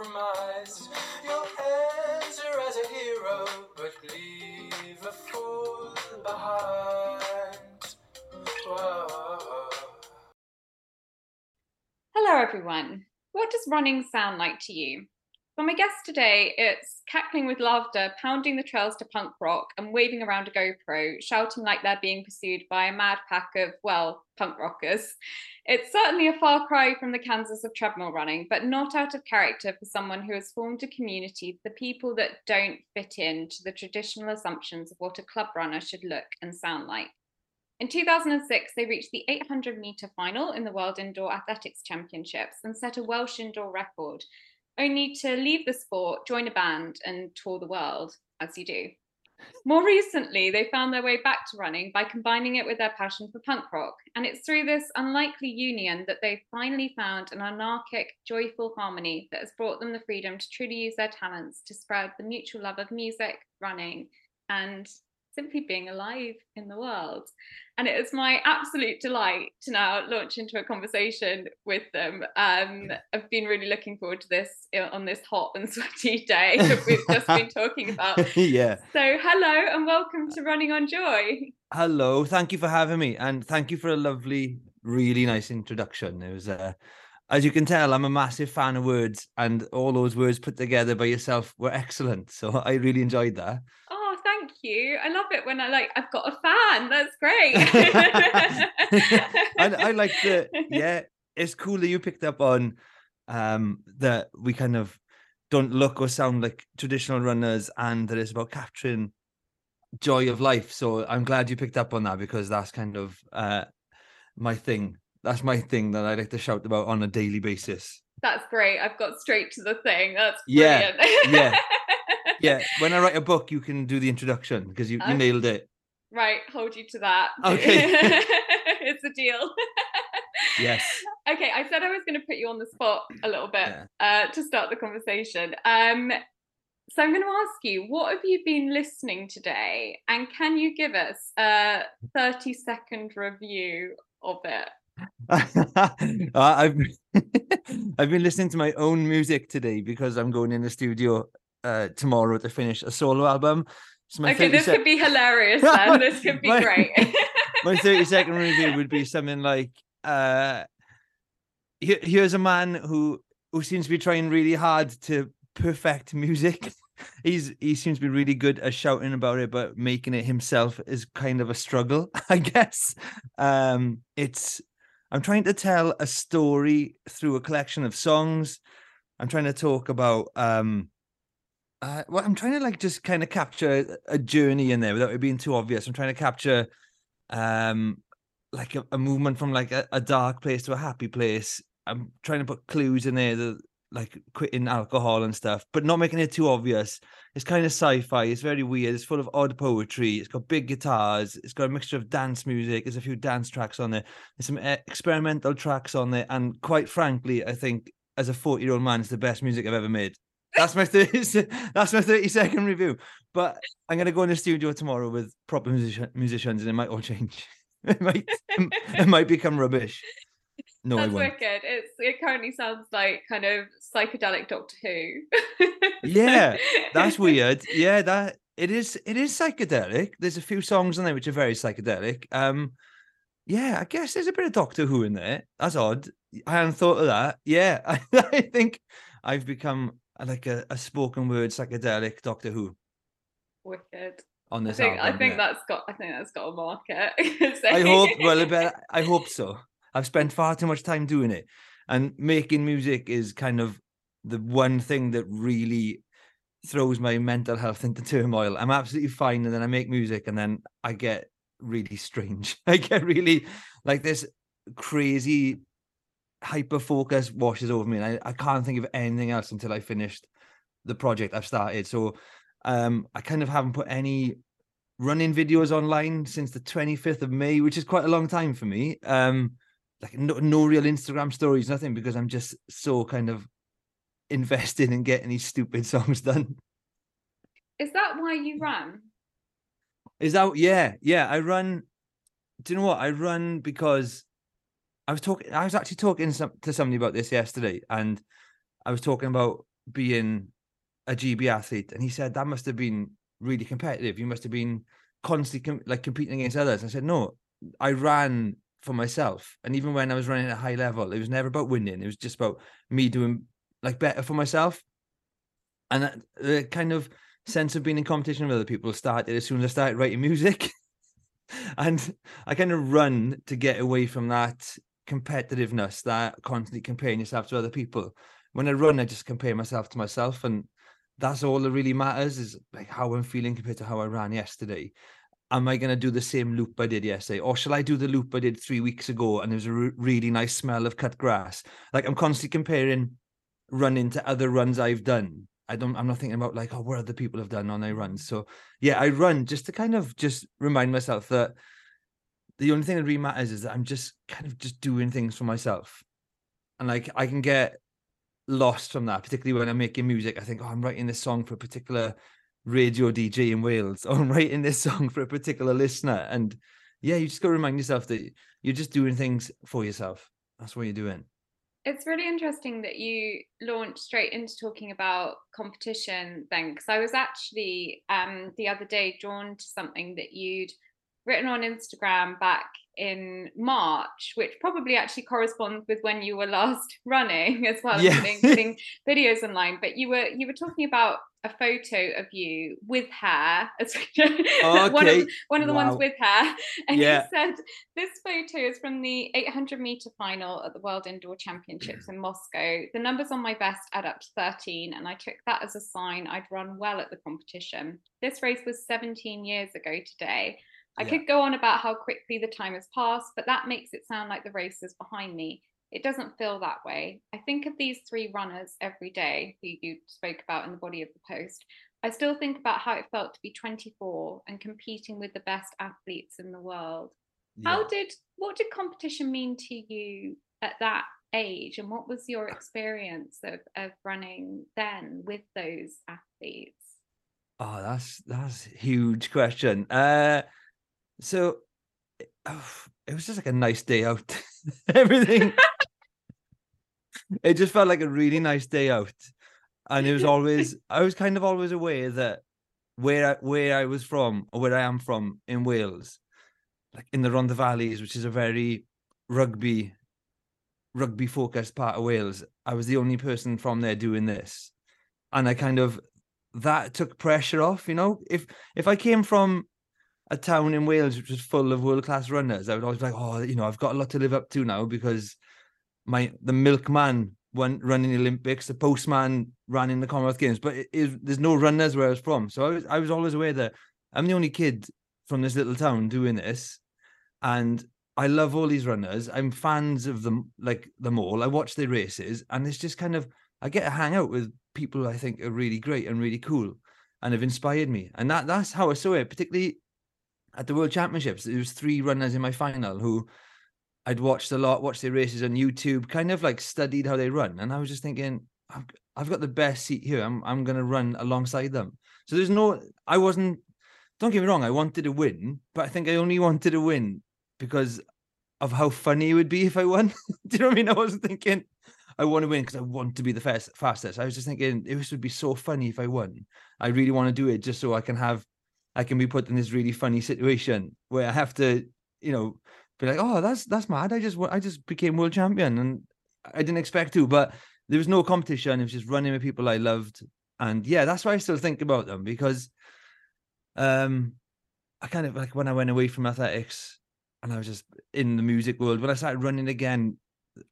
compromise. Your answer as a hero, but leave a fool behind. Whoa. Hello, everyone. What does running sound like to you? For my guest today, it's cackling with laughter, pounding the trails to punk rock, and waving around a GoPro, shouting like they're being pursued by a mad pack of, well, punk rockers. It's certainly a far cry from the Kansas of treadmill running, but not out of character for someone who has formed a community, for the people that don't fit into the traditional assumptions of what a club runner should look and sound like. In 2006, they reached the 800 metre final in the World Indoor Athletics Championships and set a Welsh indoor record, only to leave the sport, join a band, and tour the world, as you do. More recently, they found their way back to running by combining it with their passion for punk rock. And it's through this unlikely union that they've finally found an anarchic, joyful harmony that has brought them the freedom to truly use their talents to spread the mutual love of music, running, and simply being alive in the world. And it is my absolute delight to now launch into a conversation with them. Um, I've been really looking forward to this on this hot and sweaty day we've just been talking about. yeah. So, hello and welcome to Running on Joy. Hello, thank you for having me, and thank you for a lovely, really nice introduction. It was uh, as you can tell, I'm a massive fan of words, and all those words put together by yourself were excellent. So I really enjoyed that. Thank you. I love it when I like I've got a fan. That's great. I, I like the yeah. It's cool that you picked up on um that we kind of don't look or sound like traditional runners, and that it's about capturing joy of life. So I'm glad you picked up on that because that's kind of uh my thing. That's my thing that I like to shout about on a daily basis. That's great. I've got straight to the thing. That's brilliant. yeah, yeah yeah, when I write a book, you can do the introduction because you, you nailed it. Right, hold you to that. Okay. it's a deal. yes. Okay, I said I was going to put you on the spot a little bit yeah. uh, to start the conversation. Um, so I'm going to ask you, what have you been listening today, and can you give us a 30 second review of it? I've I've been listening to my own music today because I'm going in the studio uh, tomorrow to finish a solo album. So okay, this could be hilarious then. this could be my, great. my 30 second review would be something like uh, here's a man who who seems to be trying really hard to perfect music. He's he seems to be really good at shouting about it, but making it himself is kind of a struggle, I guess. Um, it's I'm trying to tell a story through a collection of songs. I'm trying to talk about um uh, well, I'm trying to like just kind of capture a journey in there without it being too obvious. I'm trying to capture um like a, a movement from like a, a, dark place to a happy place. I'm trying to put clues in there that like quitting alcohol and stuff, but not making it too obvious. It's kind of sci-fi. It's very weird. It's full of odd poetry. It's got big guitars. It's got a mixture of dance music. There's a few dance tracks on there. There's some experimental tracks on there, and quite frankly, I think as a 40 year old man, it's the best music I've ever made. That's my 30, that's my 30 second review. But I'm gonna go in the studio tomorrow with proper musician, musicians and it might all change. It might it might become rubbish. No, that's wicked. It's it currently sounds like kind of psychedelic Doctor Who. yeah, that's weird. Yeah, that it is it is psychedelic. There's a few songs on there which are very psychedelic. Um yeah, I guess there's a bit of Doctor Who in there. That's odd. I hadn't thought of that. Yeah, I, I think I've become like a, a spoken word psychedelic Doctor Who Wicked. on I this think, I think yeah. that's got I think that's got a market. I hope. Well, I bet. I hope so. I've spent far too much time doing it, and making music is kind of the one thing that really throws my mental health into turmoil. I'm absolutely fine, and then I make music, and then I get really strange. I get really like this crazy hyper focus washes over me, and I, I can't think of anything else until I finished the project I've started. So, um, I kind of haven't put any running videos online since the 25th of May, which is quite a long time for me. Um, like no, no real Instagram stories, nothing, because I'm just so kind of invested in getting these stupid songs done. Is that why you ran? Is that yeah, yeah. I run. Do you know what? I run because I was talking. I was actually talking some, to somebody about this yesterday, and I was talking about being a GB athlete, and he said that must have been really competitive. You must have been constantly com- like competing against others. I said no, I ran for myself, and even when I was running at a high level, it was never about winning. It was just about me doing like better for myself, and that, the kind of sense of being in competition with other people started as soon as I started writing music. and I kind of run to get away from that competitiveness, that constantly comparing yourself to other people. When I run, I just compare myself to myself. And that's all that really matters is like how I'm feeling compared to how I ran yesterday. Am I going to do the same loop I did yesterday? Or shall I do the loop I did three weeks ago and there's a re- really nice smell of cut grass? Like I'm constantly comparing running to other runs I've done. I don't I'm not thinking about like, oh, what other people have done on their runs. So yeah, I run just to kind of just remind myself that the only thing that really matters is that I'm just kind of just doing things for myself. And like I can get lost from that, particularly when I'm making music. I think, oh, I'm writing this song for a particular radio DJ in Wales, or I'm writing this song for a particular listener. And yeah, you just got to remind yourself that you're just doing things for yourself. That's what you're doing. It's really interesting that you launched straight into talking about competition then, because I was actually um, the other day drawn to something that you'd written on Instagram back in March, which probably actually corresponds with when you were last running as well, Yeah. putting, putting videos online. But you were you were talking about a photo of you with hair, as- oh, one of Okay. one of the ones with hair, and Yeah. you said this photo is from the 800 meter final at the World Indoor Championships in Moscow. The numbers on my vest add up to 13, and I took that as a sign I'd run well at the competition. This race was 17 years ago today. I Yeah. could go on about how quickly the time has passed, but that makes it sound like the race is behind me. It doesn't feel that way. I think of these three runners every day who you spoke about in the body of the post. I still think about how it felt to be 24 and competing with the best athletes in the world. How did what did competition mean to you at that age and what was your experience of, of running then with those athletes? Oh, that's that's a huge question. Uh so it oh, it was just like a nice day out. Everything it just felt like a really nice day out. And it was always I was kind of always aware that where I, where I was from or where I am from in Wales, like in the Rhondda Valleys, which is a very rugby rugby focused part of Wales, I was the only person from there doing this. And I kind of that took pressure off, you know. If if I came from a town in Wales which was full of world class runners, I would always be like, oh, you know, I've got a lot to live up to now because my the milkman won running the Olympics, the postman ran in the Commonwealth Games, but it, it, there's no runners where I was from. So I was I was always aware that I'm the only kid from this little town doing this, and I love all these runners. I'm fans of them, like them all. I watch their races, and it's just kind of I get to hang out with people I think are really great and really cool, and have inspired me. And that that's how I saw it, particularly at the World Championships. There was three runners in my final who I'd watched a lot, watched their races on YouTube, kind of like studied how they run, and I was just thinking, I've, I've got the best seat here. I'm I'm gonna run alongside them. So there's no, I wasn't. Don't get me wrong, I wanted to win, but I think I only wanted to win because of how funny it would be if I won. Do you know what I mean? I wasn't thinking I want to win because I want to be the fast, fastest. I was just thinking this would be so funny if I won. I really want to do it just so I can have, I can be put in this really funny situation where I have to, you know, be like, oh, that's that's mad. I just I just became world champion and I didn't expect to, but there was no competition. It was just running with people I loved, and yeah, that's why I still think about them because, um, I kind of like when I went away from athletics and I was just in the music world. When I started running again,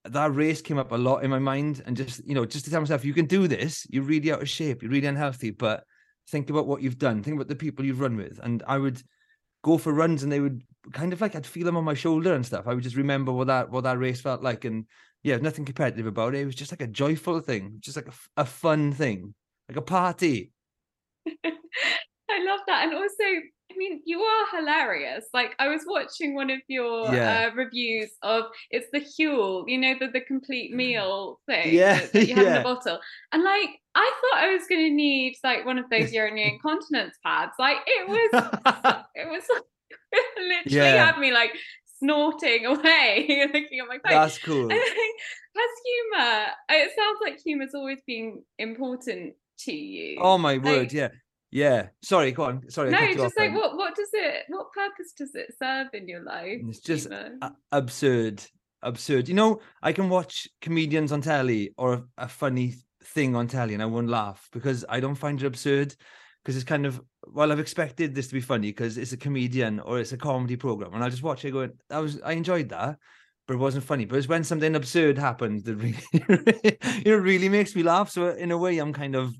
that race came up a lot in my mind, and just you know, just to tell myself, you can do this. You're really out of shape. You're really unhealthy, but think about what you've done. Think about the people you've run with, and I would go for runs, and they would kind of like I'd feel them on my shoulder and stuff. I would just remember what that what that race felt like, and yeah, nothing competitive about it. It was just like a joyful thing, just like a, a fun thing, like a party. I love that, and also I mean, you are hilarious. Like I was watching one of your yeah. uh, reviews of it's the Huel, you know, the the complete meal thing yeah, that, that you have yeah. in the bottle. And like I thought I was going to need like one of those urinary incontinence pads. Like it was, it was literally yeah. had me like snorting away, looking at my phone. That's cool. And, has humor? It sounds like humor's always been important to you. Oh my like, word, yeah. Yeah. Sorry, go on. Sorry. No, just like what what does it what purpose does it serve in your life? It's just absurd. Absurd. You know, I can watch comedians on telly or a, a funny thing on telly and I won't laugh because I don't find it absurd because it's kind of well I've expected this to be funny because it's a comedian or it's a comedy program and I just watch it going that was I enjoyed that but it wasn't funny but it's when something absurd happens that really know really makes me laugh so in a way I'm kind of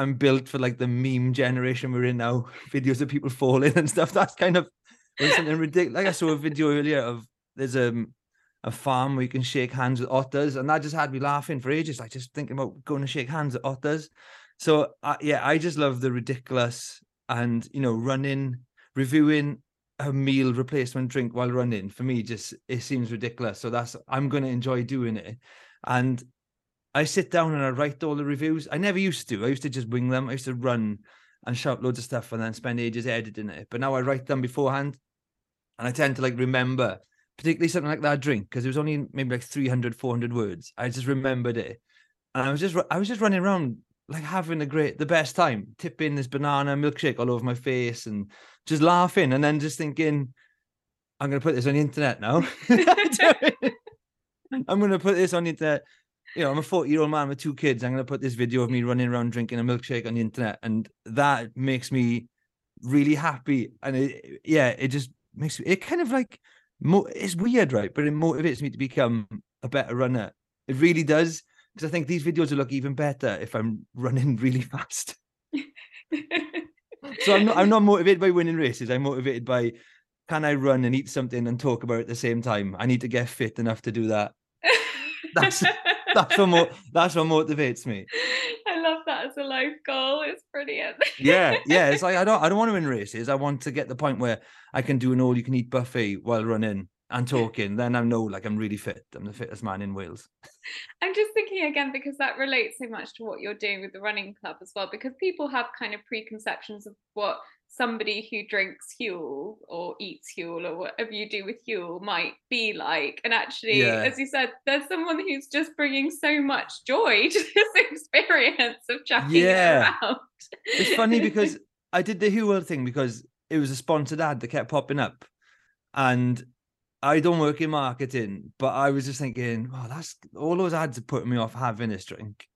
I'm built for like the meme generation we're in now, videos of people falling and stuff. That's kind of something ridiculous. Like I saw a video earlier of there's a um, a farm where you can shake hands with otters, and that just had me laughing for ages. Like just thinking about going to shake hands with otters. So uh, yeah, I just love the ridiculous and you know running, reviewing a meal replacement drink while running. For me, just it seems ridiculous. So that's I'm going to enjoy doing it, and I sit down and I write all the reviews. I never used to. I used to just wing them. I used to run and shout loads of stuff and then spend ages editing it. But now I write them beforehand, and I tend to like remember, particularly something like that drink because it was only maybe like 300, 400 words. I just remembered it, and I was just I was just running around like having a great, the best time, tipping this banana milkshake all over my face and just laughing, and then just thinking, I'm going to put this on the internet now. I'm going to put this on the internet you know, I'm a 40 year old man with two kids. I'm going to put this video of me running around drinking a milkshake on the internet. And that makes me really happy. And it, yeah, it just makes me, it kind of like, it's weird, right? But it motivates me to become a better runner. It really does. Because I think these videos will look even better if I'm running really fast. so I'm not, I'm not motivated by winning races. I'm motivated by can I run and eat something and talk about it at the same time? I need to get fit enough to do that. That's that's what mo- that's what motivates me. I love that as a life goal. It's brilliant. yeah, yeah. It's like I don't I don't want to win races. I want to get the point where I can do an all you can eat buffet while running and talking. then I know like I'm really fit. I'm the fittest man in Wales. I'm just thinking again because that relates so much to what you're doing with the running club as well. Because people have kind of preconceptions of what somebody who drinks Huel or eats Huel or whatever you do with Huel might be like. And actually, yeah. as you said, there's someone who's just bringing so much joy to this experience of chucking yeah. it around. It's funny because I did the Huel thing because it was a sponsored ad that kept popping up. And I don't work in marketing, but I was just thinking, oh, that's all those ads are putting me off having this drink.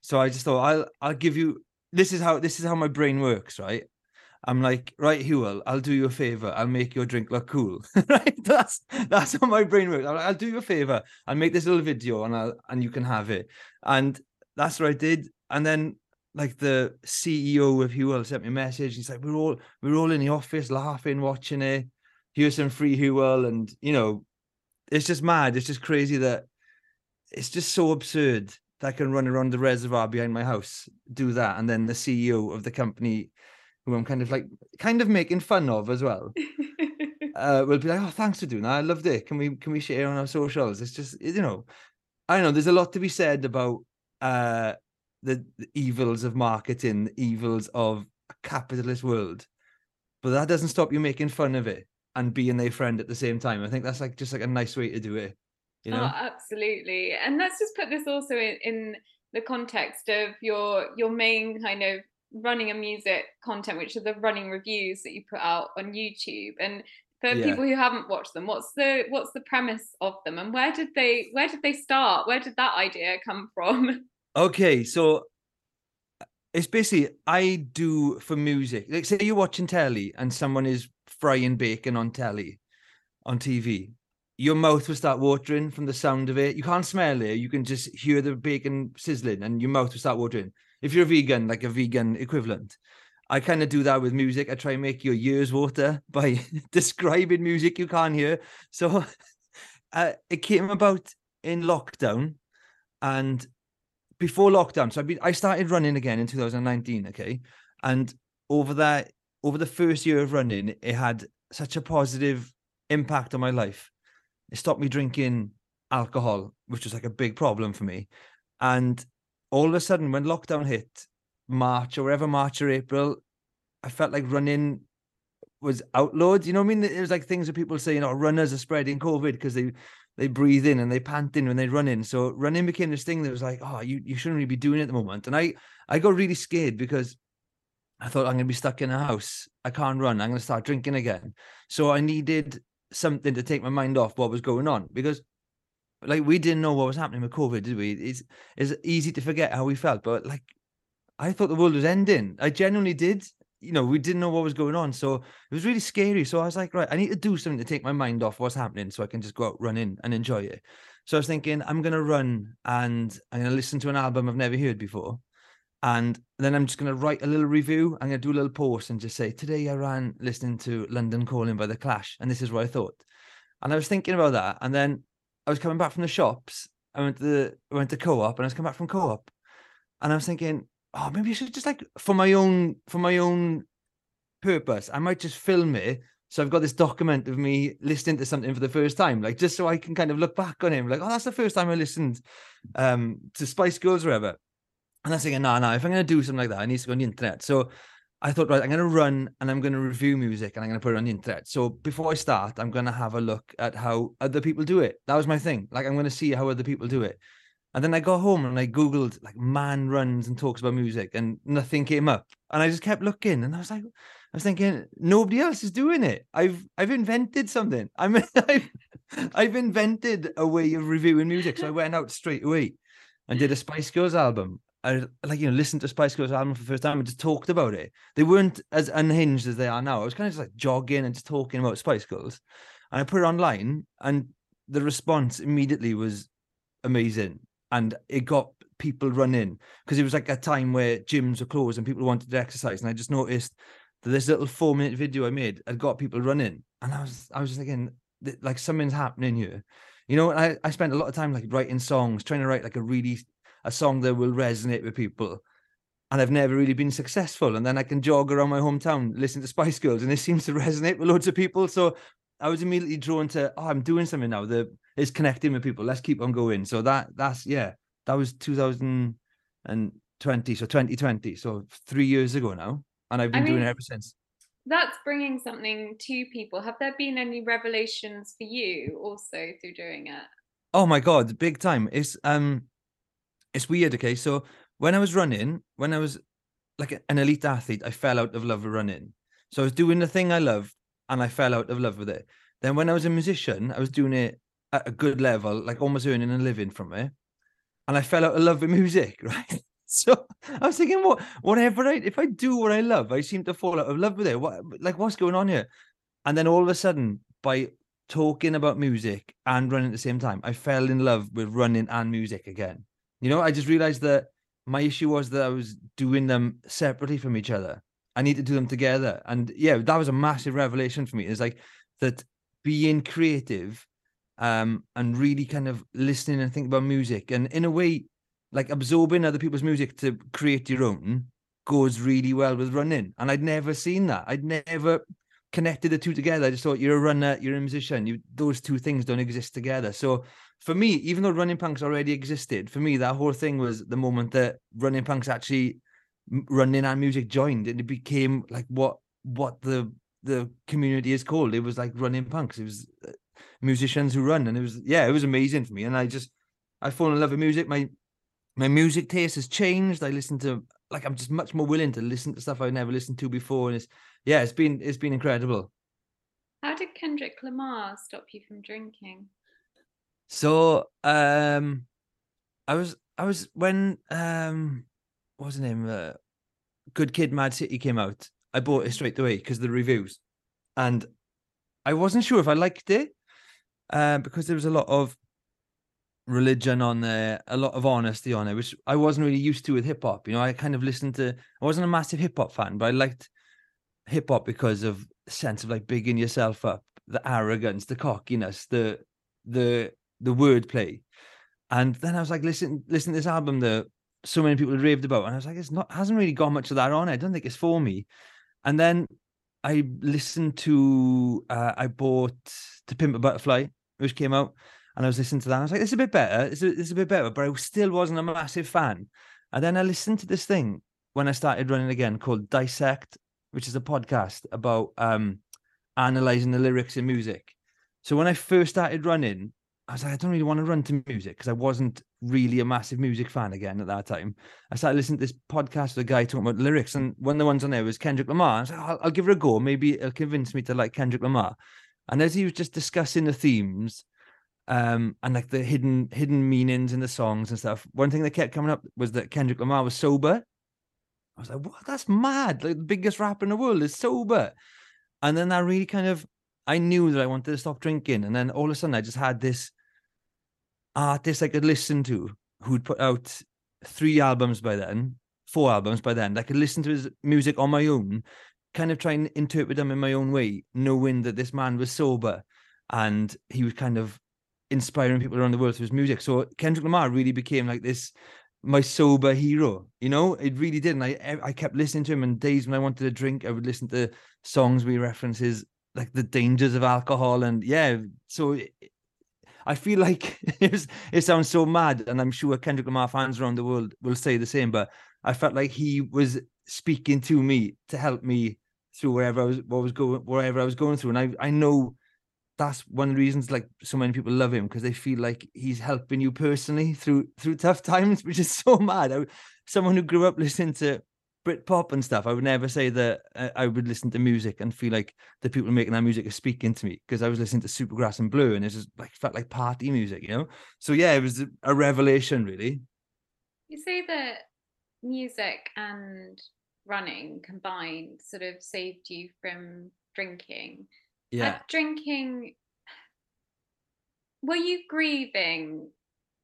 So I just thought I'll I'll give you this is how this is how my brain works, right? I'm like, right, Huel, I'll do you a favor. I'll make your drink look cool. right? That's that's how my brain works. Like, I'll do you a favor. I'll make this little video and I'll and you can have it. And that's what I did. And then like the CEO of Huel sent me a message. He's like, we're all we're all in the office laughing, watching it. Here's some free Huel. And you know, it's just mad. It's just crazy that it's just so absurd that I can run around the reservoir behind my house, do that, and then the CEO of the company who I'm kind of like kind of making fun of as well. uh, will be like, "Oh, thanks for doing that. I loved it. Can we can we share on our socials?" It's just you know, I don't know. There's a lot to be said about uh, the, the evils of marketing, the evils of a capitalist world, but that doesn't stop you making fun of it and being their friend at the same time. I think that's like just like a nice way to do it. You know? Oh, absolutely. And let's just put this also in, in the context of your your main kind of running a music content, which are the running reviews that you put out on YouTube. And For Yeah. people who haven't watched them, what's the what's the premise of them, and where did they where did they start? Where did that idea come from? Okay, so uh, it's basically I do for music. Like say you're watching telly and someone is frying bacon on telly, on TV. Your mouth will start watering from the sound of it. You can't smell it. You can just hear the bacon sizzling, and your mouth will start watering. If you're a vegan, like a vegan equivalent, I kind of do that with music. I try and make your ears water by describing music you can't hear. So uh, it came about in lockdown, and before lockdown. So I be, I started running again in 2019. Okay, and over that over the first year of running, it had such a positive impact on my life. It stopped me drinking alcohol, which was like a big problem for me. And all of a sudden, when lockdown hit, March or whatever, March or April, I felt like running was outlawed. You know what I mean? It was like things that people saying, "Oh, runners are spreading COVID because they they breathe in and they pant in when they run in." So running became this thing that was like, "Oh, you you shouldn't really be doing it at the moment." And I I got really scared because I thought I'm going to be stuck in a house. I can't run. I'm going to start drinking again. So I needed something to take my mind off what was going on because like we didn't know what was happening with COVID, did we? It's it's easy to forget how we felt, but like I thought the world was ending. I genuinely did. You know, we didn't know what was going on. So it was really scary. So I was like, right, I need to do something to take my mind off what's happening so I can just go out running and enjoy it. So I was thinking, I'm gonna run and I'm gonna listen to an album I've never heard before. And then I'm just gonna write a little review. I'm gonna do a little post and just say, today I ran listening to London Calling by the Clash, and this is what I thought. And I was thinking about that, and then I was coming back from the shops. I went to the I went to co-op and I was coming back from co-op. And I was thinking, oh, maybe I should just like for my own for my own purpose, I might just film it. So I've got this document of me listening to something for the first time, like just so I can kind of look back on him, like, oh, that's the first time I listened um to Spice Girls or whatever. And I was thinking, no, nah, no, nah, if I'm gonna do something like that, I need to go on the internet. So I thought, right, I'm going to run and I'm going to review music and I'm going to put it on the internet. So before I start, I'm going to have a look at how other people do it. That was my thing. Like, I'm going to see how other people do it. And then I got home and I Googled, like, man runs and talks about music and nothing came up. And I just kept looking and I was like, I was thinking, nobody else is doing it. I've I've invented something. I'm I've, I've invented a way of reviewing music. So I went out straight away and did a Spice Girls album. I like you know listened to Spice Girls album for the first time and just talked about it. They weren't as unhinged as they are now. I was kind of just like jogging and just talking about Spice Girls, and I put it online, and the response immediately was amazing, and it got people running because it was like a time where gyms were closed and people wanted to exercise, and I just noticed that this little four minute video I made had got people running, and I was I was just thinking like something's happening here. You know, I, I spent a lot of time like writing songs, trying to write like a really a song that will resonate with people. And I've never really been successful. And then I can jog around my hometown, listen to Spice Girls, and it seems to resonate with loads of people. So I was immediately drawn to, oh, I'm doing something now that is connecting with people. Let's keep on going. So that that's yeah, that was 2020, so 2020, so three years ago now, and I've been I doing it ever since. That's bringing something to people. Have there been any revelations for you also through doing it? Oh my god, big time! It's um it's weird. Okay, so when I was running, when I was like an elite athlete, I fell out of love with running. So I was doing the thing I loved, and I fell out of love with it. Then when I was a musician, I was doing it at a good level, like almost earning a living from it, and I fell out of love with music. Right. So I was thinking, what, whatever I, if I do what I love, I seem to fall out of love with it. What, like, what's going on here? And then all of a sudden, by talking about music and running at the same time, I fell in love with running and music again. You know, I just realized that my issue was that I was doing them separately from each other. I need to do them together. And yeah, that was a massive revelation for me. It's like that being creative um and really kind of listening and thinking about music and in a way like absorbing other people's music to create your own goes really well with running. And I'd never seen that. I'd never connected the two together. I just thought you're a runner, you're a musician. You those two things don't exist together. So for me, even though running punks already existed, for me that whole thing was the moment that running punks actually running and music joined, and it became like what what the the community is called. It was like running punks. It was uh, musicians who run, and it was yeah, it was amazing for me. And I just I fall in love with music. My my music taste has changed. I listen to like I'm just much more willing to listen to stuff I've never listened to before, and it's yeah, it's been it's been incredible. How did Kendrick Lamar stop you from drinking? So um I was I was when um what was the name? Uh, Good Kid Mad City came out. I bought it straight away because of the reviews. And I wasn't sure if I liked it. Um, because there was a lot of religion on there, a lot of honesty on it, which I wasn't really used to with hip hop. You know, I kind of listened to I wasn't a massive hip hop fan, but I liked hip hop because of the sense of like bigging yourself up, the arrogance, the cockiness, the the the wordplay. And then I was like, listen, listen to this album that so many people raved about, and I was like, it's not hasn't really got much of that on it. I don't think it's for me. And then I listened to uh, I bought To Pimp a Butterfly, which came out, and I was listening to that. I was like, "This is a bit better. It's a, it's a bit better, but I still wasn't a massive fan. And then I listened to this thing when I started running again called Dissect, which is a podcast about um analyzing the lyrics in music. So when I first started running, I was like, I don't really want to run to music because I wasn't really a massive music fan again at that time. I started listening to this podcast with a guy talking about lyrics, and one of the ones on there was Kendrick Lamar. I was like, I'll, I'll give it a go. Maybe it'll convince me to like Kendrick Lamar. And as he was just discussing the themes, um, and like the hidden hidden meanings in the songs and stuff, one thing that kept coming up was that Kendrick Lamar was sober. I was like, what? That's mad. Like the biggest rapper in the world is sober. And then I really kind of I knew that I wanted to stop drinking. And then all of a sudden I just had this artist I could listen to who'd put out three albums by then, four albums by then. I could listen to his music on my own, kind of try and interpret them in my own way, knowing that this man was sober and he was kind of inspiring people around the world through his music. So Kendrick Lamar really became like this my sober hero. You know, it really did. And I I kept listening to him and days when I wanted to drink, I would listen to songs we reference references like the dangers of alcohol and yeah. So I feel like it sounds so mad, and I'm sure Kendrick Lamar fans around the world will say the same. But I felt like he was speaking to me to help me through wherever I was, what was going, wherever I was going through, and I I know that's one of the reasons like so many people love him because they feel like he's helping you personally through through tough times, which is so mad. I, someone who grew up listening to Britpop and stuff, I would never say that uh, I would listen to music and feel like the people making that music are speaking to me because I was listening to Supergrass and Blur and it just like felt like party music, you know. So yeah, it was a revelation, really. You say that music and running combined sort of saved you from drinking. Yeah, At drinking. Were you grieving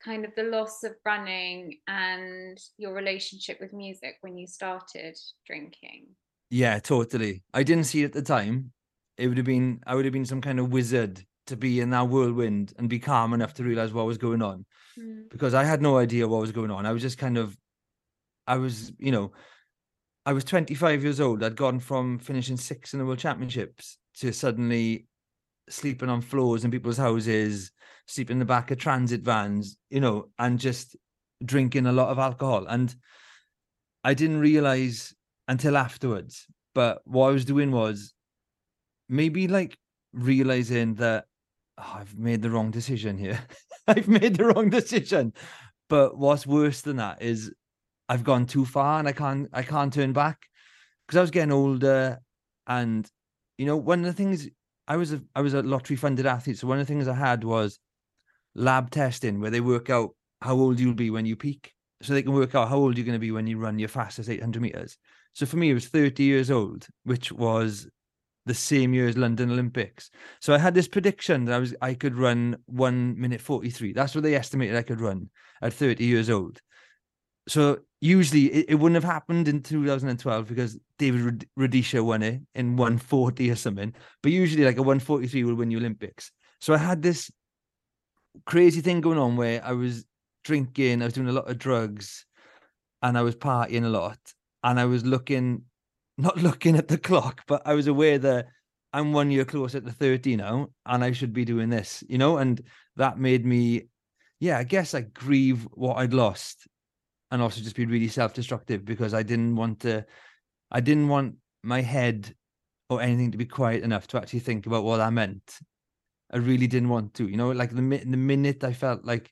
kind of the loss of running and your relationship with music when you started drinking? Yeah, totally. I didn't see it at the time. It would have been I would have been some kind of wizard to be in that whirlwind and be calm enough to realize what was going on. Mm. Because I had no idea what was going on. I was just kind of I was, you know, I was 25 years old. I'd gone from finishing sixth in the world championships to suddenly sleeping on floors in people's houses, sleeping in the back of transit vans, you know, and just drinking a lot of alcohol. And I didn't realize until afterwards. But what I was doing was maybe like realizing that oh, I've made the wrong decision here. I've made the wrong decision. But what's worse than that is I've gone too far and I can't I can't turn back because I was getting older and you know one of the things I was a I was a lottery funded athlete so one of the things I had was lab testing where they work out how old you'll be when you peak. So they can work out how old you're going to be when you run your fastest 800 meters. So for me, it was 30 years old, which was the same year as London Olympics. So I had this prediction that I was I could run one minute 43. That's what they estimated I could run at 30 years old. So usually it, it wouldn't have happened in 2012 because David Rudisha won it in 140 or something. But usually like a 143 would win the Olympics. So I had this crazy thing going on where I was drinking, I was doing a lot of drugs, and I was partying a lot. And I was looking, not looking at the clock, but I was aware that I'm one year closer to 30 now, and I should be doing this, you know? And that made me, yeah, I guess I grieve what I'd lost and also just be really self-destructive because I didn't want to, I didn't want my head or anything to be quiet enough to actually think about what I meant I really didn't want to. You know, like the the minute I felt like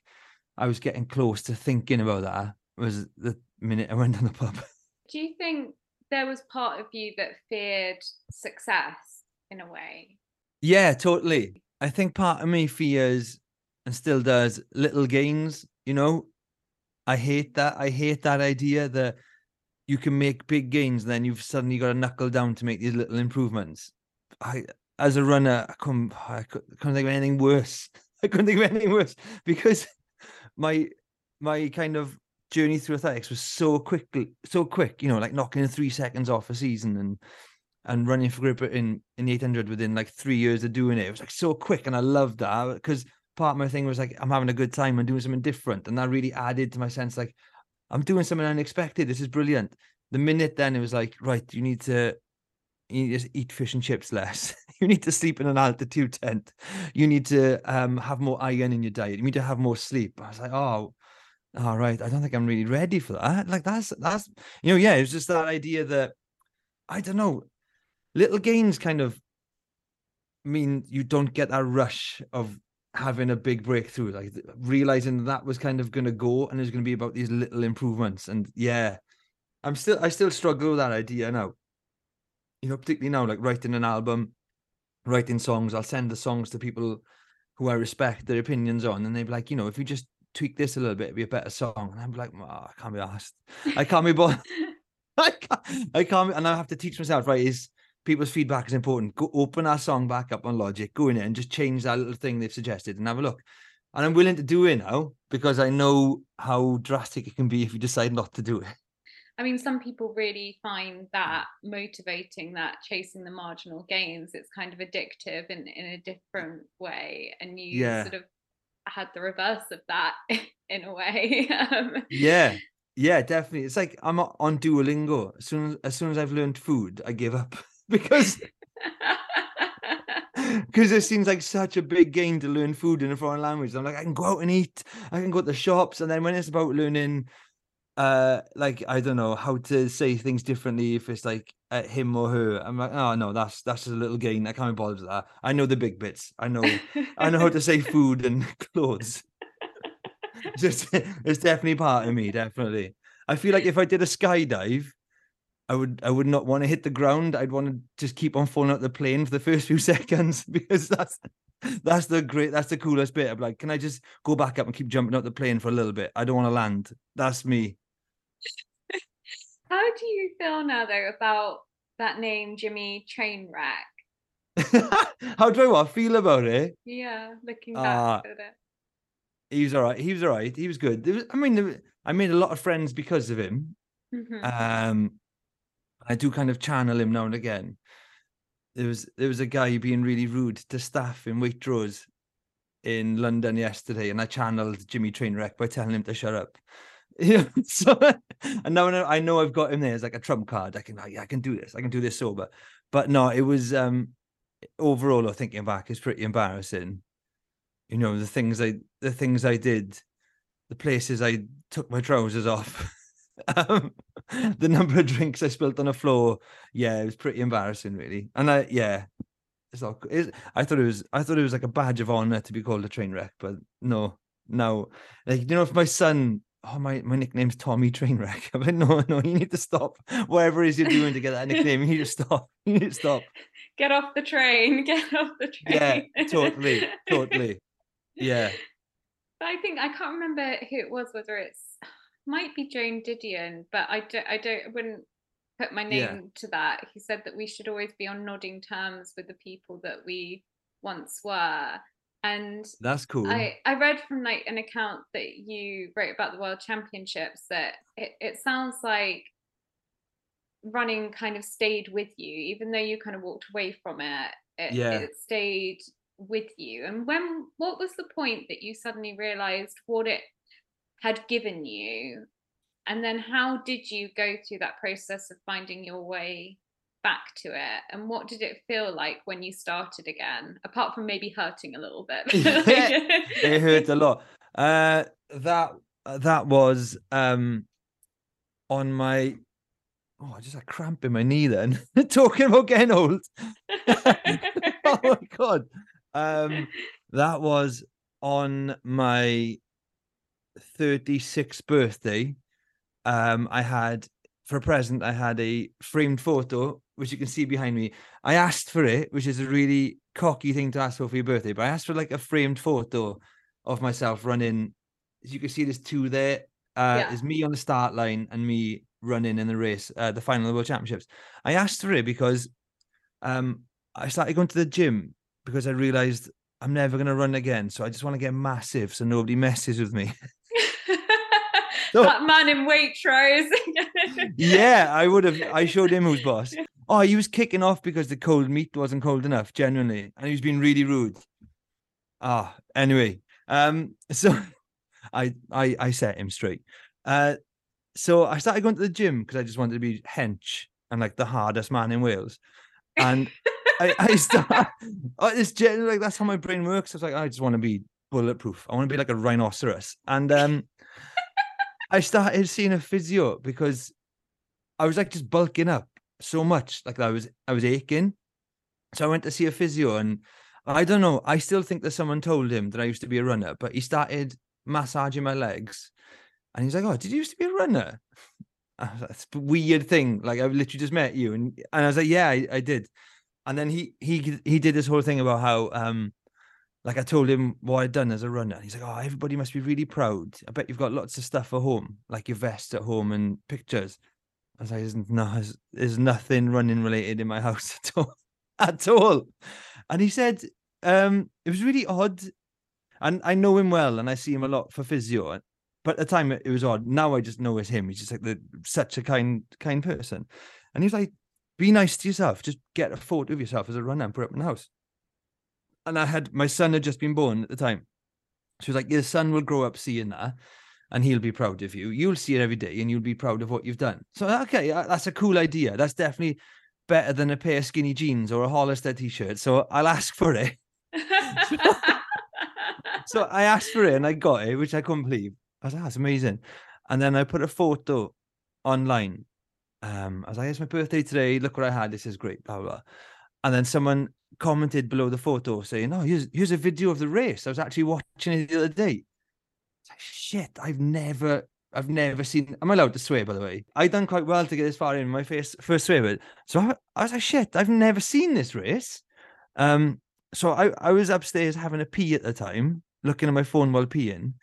I was getting close to thinking about that was the minute I went to the pub. Do you think there was part of you that feared success in a way? Yeah, totally. I think part of me fears and still does little gains, you know. I hate that. I hate that idea that you can make big gains, and then you've suddenly got to knuckle down to make these little improvements. I as a runner, I couldn't, I couldn't think of anything worse. I couldn't think of anything worse because my my kind of journey through athletics was so quickly, so quick, you know, like knocking three seconds off a season and and running for grip in in the 800 within like three years of doing it. It was like so quick, and I loved that because part of my thing was like I'm having a good time and doing something different, and that really added to my sense like I'm doing something unexpected. This is brilliant. The minute then it was like, right, you need to you need to eat fish and chips less. you need to sleep in an altitude tent. You need to um, have more iron in your diet. You need to have more sleep. I was like, oh, all right. I don't think I'm really ready for that. Like that's that's you know, yeah, it was just that idea that I don't know, little gains kind of mean you don't get that rush of having a big breakthrough, like realizing that was kind of going to go and it's going to be about these little improvements. And yeah, I'm still, I still struggle with that idea now. You know, particularly now, like writing an album, writing songs. I'll send the songs to people who I respect their opinions on, and they'd be like, you know, if you just tweak this a little bit, it'd be a better song. And I'm like, oh, I can't be asked. I can't be bothered. I can't, I can't, and I have to teach myself, right? Is people's feedback is important. Go open our song back up on Logic, go in it and just change that little thing they've suggested and have a look. And I'm willing to do it now because I know how drastic it can be if you decide not to do it. I mean, some people really find that motivating, that chasing the marginal gains. It's kind of addictive in, in a different way. And you yeah. sort of had the reverse of that in a way. um, yeah. Yeah, definitely. It's like I'm on Duolingo. As soon as, as soon as I've learned food, I give up because because it seems like such a big gain to learn food in a foreign language. I'm like, I can go out and eat, I can go to the shops, and then when it's about learning, uh, like I don't know how to say things differently if it's like at him or her, I'm like, oh no, that's that's just a little gain. I can't be bothered with that. I know the big bits. I know, I know how to say food and clothes. just it's definitely part of me. Definitely, I feel like if I did a skydive I would I would not want to hit the ground. I'd want to just keep on falling out the plane for the first few seconds because that's that's the great that's the coolest bit. I'm like, can I just go back up and keep jumping out the plane for a little bit? I don't want to land. That's me. How do you feel now though about that name, Jimmy Trainwreck? How do I what feel about it? Yeah, looking back uh, at it. He was all right. He was all right. He was good. Was, I mean, I made a lot of friends because of him. Mm-hmm. Um, I do kind of channel him now and again. There was there was a guy being really rude to staff in Waitrose in London yesterday, and I channeled Jimmy Trainwreck by telling him to shut up. Yeah, so and now I know I've got him there as like a trump card. I can, yeah, I can do this. I can do this sober. But no, it was um overall. I Thinking back, it's pretty embarrassing. You know the things I the things I did, the places I took my trousers off. um, the number of drinks I spilled on the floor, yeah, it was pretty embarrassing, really. And I, yeah, it's all. It's, I thought it was, I thought it was like a badge of honor to be called a train wreck, but no, no. Like you know, if my son, oh my, my nickname's Tommy Trainwreck, I'm like, no, no, you need to stop. Whatever it is you're doing to get that nickname, you need to stop. You need to stop. Get off the train. Get off the train. Yeah, totally, totally. Yeah. But I think I can't remember who it was, whether it's might be Joan Didion, but I don't, I don't, I wouldn't put my name yeah. to that. He said that we should always be on nodding terms with the people that we once were. And that's cool. I, I read from like an account that you wrote about the world championships that it, it sounds like running kind of stayed with you, even though you kind of walked away from it. It, yeah. it stayed with you. And when what was the point that you suddenly realized what it had given you. And then how did you go through that process of finding your way back to it? And what did it feel like when you started again apart from maybe hurting a little bit? It hurt a lot. Uh that that was um on my oh i just had a cramp in my knee then. Talking about getting old. Oh my god. Um that was on my 36th birthday, um, I had for a present, I had a framed photo, which you can see behind me. I asked for it, which is a really cocky thing to ask for for your birthday, but I asked for like a framed photo of myself running. As you can see, there's two there. Uh, Yeah. There's me on the start line and me running in the race, uh, the final of the World Championships. I asked for it because um, I started going to the gym because I realized I'm never going to run again. So I just want to get massive so nobody messes with me. That man in Waitrose. yeah, I would have. I showed him who's boss. Oh, he was kicking off because the cold meat wasn't cold enough, genuinely, and he was being really rude. Ah, anyway, um, so I I I set him straight. Uh, so I started going to the gym because I just wanted to be hench and like the hardest man in Wales, and I I start. Oh, it's like that's how my brain works. I was like, I just want to be bulletproof. I want to be like a rhinoceros, and um. I started seeing a physio because I was like just bulking up so much, like I was I was aching. So I went to see a physio, and I don't know. I still think that someone told him that I used to be a runner, but he started massaging my legs, and he's like, "Oh, did you used to be a runner?" That's a weird thing. Like I've literally just met you, and and I was like, "Yeah, I, I did." And then he he he did this whole thing about how um like I told him what I'd done as a runner. He's like, "Oh, everybody must be really proud. I bet you've got lots of stuff at home, like your vest at home and pictures." I was like, "There's no, there's, nothing running related in my house at all, at all." And he said, um, "It was really odd." And I know him well, and I see him a lot for physio. But at the time, it it was odd. Now I just know it's him. He's just like the such a kind, kind person. And he's like, "Be nice to yourself. Just get a photo of yourself as a runner and put it up in the house." And I had my son had just been born at the time. She was like, Your son will grow up seeing that and he'll be proud of you. You'll see it every day and you'll be proud of what you've done. So, okay, uh, that's a cool idea. That's definitely better than a pair of skinny jeans or a Hollister t shirt. So I'll ask for it. So I asked for it and I got it, which I couldn't believe. I was like, That's amazing. And then I put a photo online. Um, I was like, It's my birthday today. Look what I had. This is great. Blah, blah, blah. And then someone commented below the photo saying, "Oh, here's here's a video of the race. I was actually watching it the other day." Like, shit, I've never, I've never seen. I'm allowed to swear, by the way. I done quite well to get this far in my first first swear word. So I, I was like, shit, I've never seen this race. Um, so I I was upstairs having a pee at the time, looking at my phone while peeing.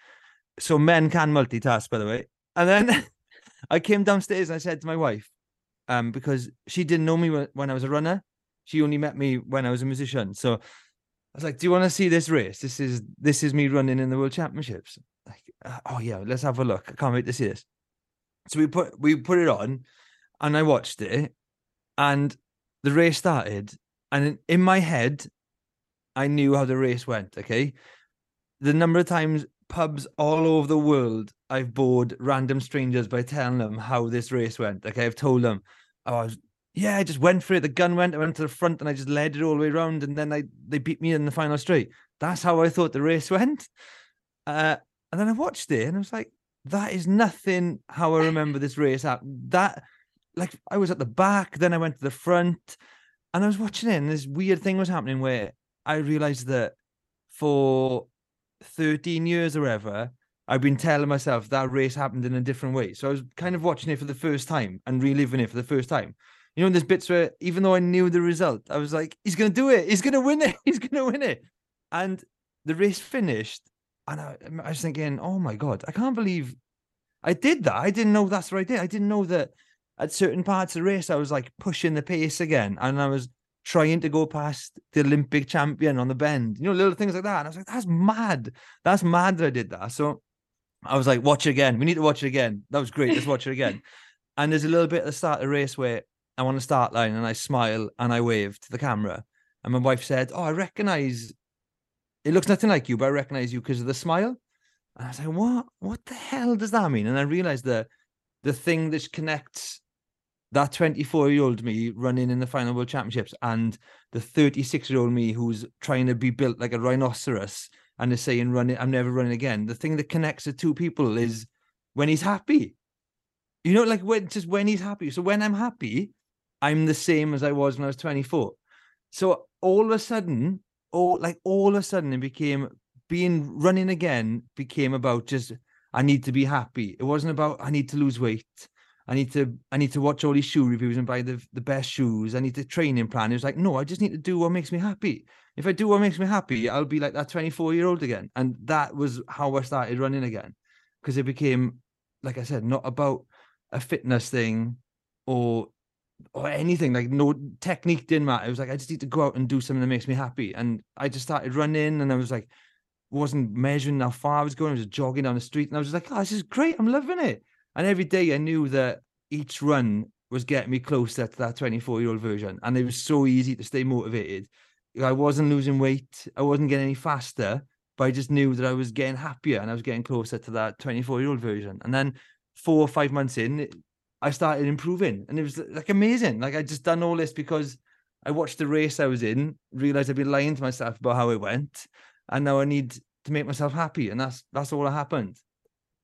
So men can multitask, by the way. And then I came downstairs and I said to my wife, um, because she didn't know me when I was a runner she only met me when I was a musician. So I was like, "Do you want to see this race? This is this is me running in the World Championships." Like, "Uh, oh yeah, let's have a look. I can't wait to see this. So we put we put it on, and I watched it, and the race started, and in, my head, I knew how the race went. Okay, the number of times pubs all over the world I've bored random strangers by telling them how this race went. Okay, I've told them, oh, I was yeah, I just went for it. The gun went, I went to the front and I just led it all the way around. And then I they beat me in the final straight. That's how I thought the race went. Uh, and then I watched it and I was like, that is nothing how I remember this race. That like I was at the back, then I went to the front, and I was watching it, and this weird thing was happening where I realized that for 13 years or ever, I've been telling myself that race happened in a different way. So I was kind of watching it for the first time and reliving it for the first time. You know, there's bits where even though I knew the result, I was like, he's gonna do it, he's gonna win it, he's gonna win it. And the race finished, and I, I was thinking, oh my god, I can't believe I did that. I didn't know that's what I did. I didn't know that at certain parts of the race, I was like pushing the pace again, and I was trying to go past the Olympic champion on the bend, you know, little things like that. And I was like, that's mad. That's mad that I did that. So I was like, watch it again. We need to watch it again. That was great. Let's watch it again. and there's a little bit at the start of the race where I'm on the start line and I smile and I wave to the camera. And my wife said, Oh, I recognize it looks nothing like you, but I recognize you because of the smile. And I was like, What? What the hell does that mean? And I realized that the thing that connects that 24 year old me running in the final world championships and the 36 year old me who's trying to be built like a rhinoceros and is saying running i'm never running again the thing that connects the two people is when he's happy you know like when just when he's happy so when i'm happy i'm the same as i was when i was 24 so all of a sudden all like all of a sudden it became being running again became about just i need to be happy it wasn't about i need to lose weight I need to I need to watch all these shoe reviews and buy the the best shoes. I need the training plan. It was like, no, I just need to do what makes me happy. If I do what makes me happy, I'll be like that 24 year old again. And that was how I started running again. Because it became, like I said, not about a fitness thing or or anything. Like no technique didn't matter. It was like I just need to go out and do something that makes me happy. And I just started running and I was like, wasn't measuring how far I was going. I was jogging down the street and I was just like, oh, this is great. I'm loving it. And every day I knew that each run was getting me closer to that 24 year old version. And it was so easy to stay motivated. I wasn't losing weight, I wasn't getting any faster, but I just knew that I was getting happier and I was getting closer to that 24 year old version. And then four or five months in, I started improving and it was like amazing. Like I just done all this because I watched the race I was in, realized I'd been lying to myself about how it went, and now I need to make myself happy. And that's that's all that happened.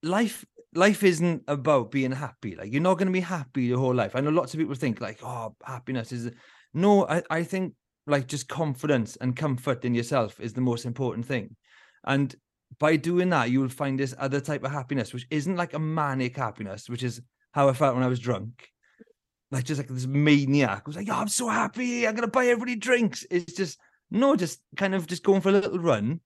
Life life isn't about being happy. Like you're not going to be happy your whole life. I know lots of people think like, oh, happiness is no. I I think like just confidence and comfort in yourself is the most important thing, and by doing that, you will find this other type of happiness, which isn't like a manic happiness, which is how I felt when I was drunk. Like just like this maniac. I was like, oh, I'm so happy. I'm gonna buy everybody drinks. It's just no, just kind of just going for a little run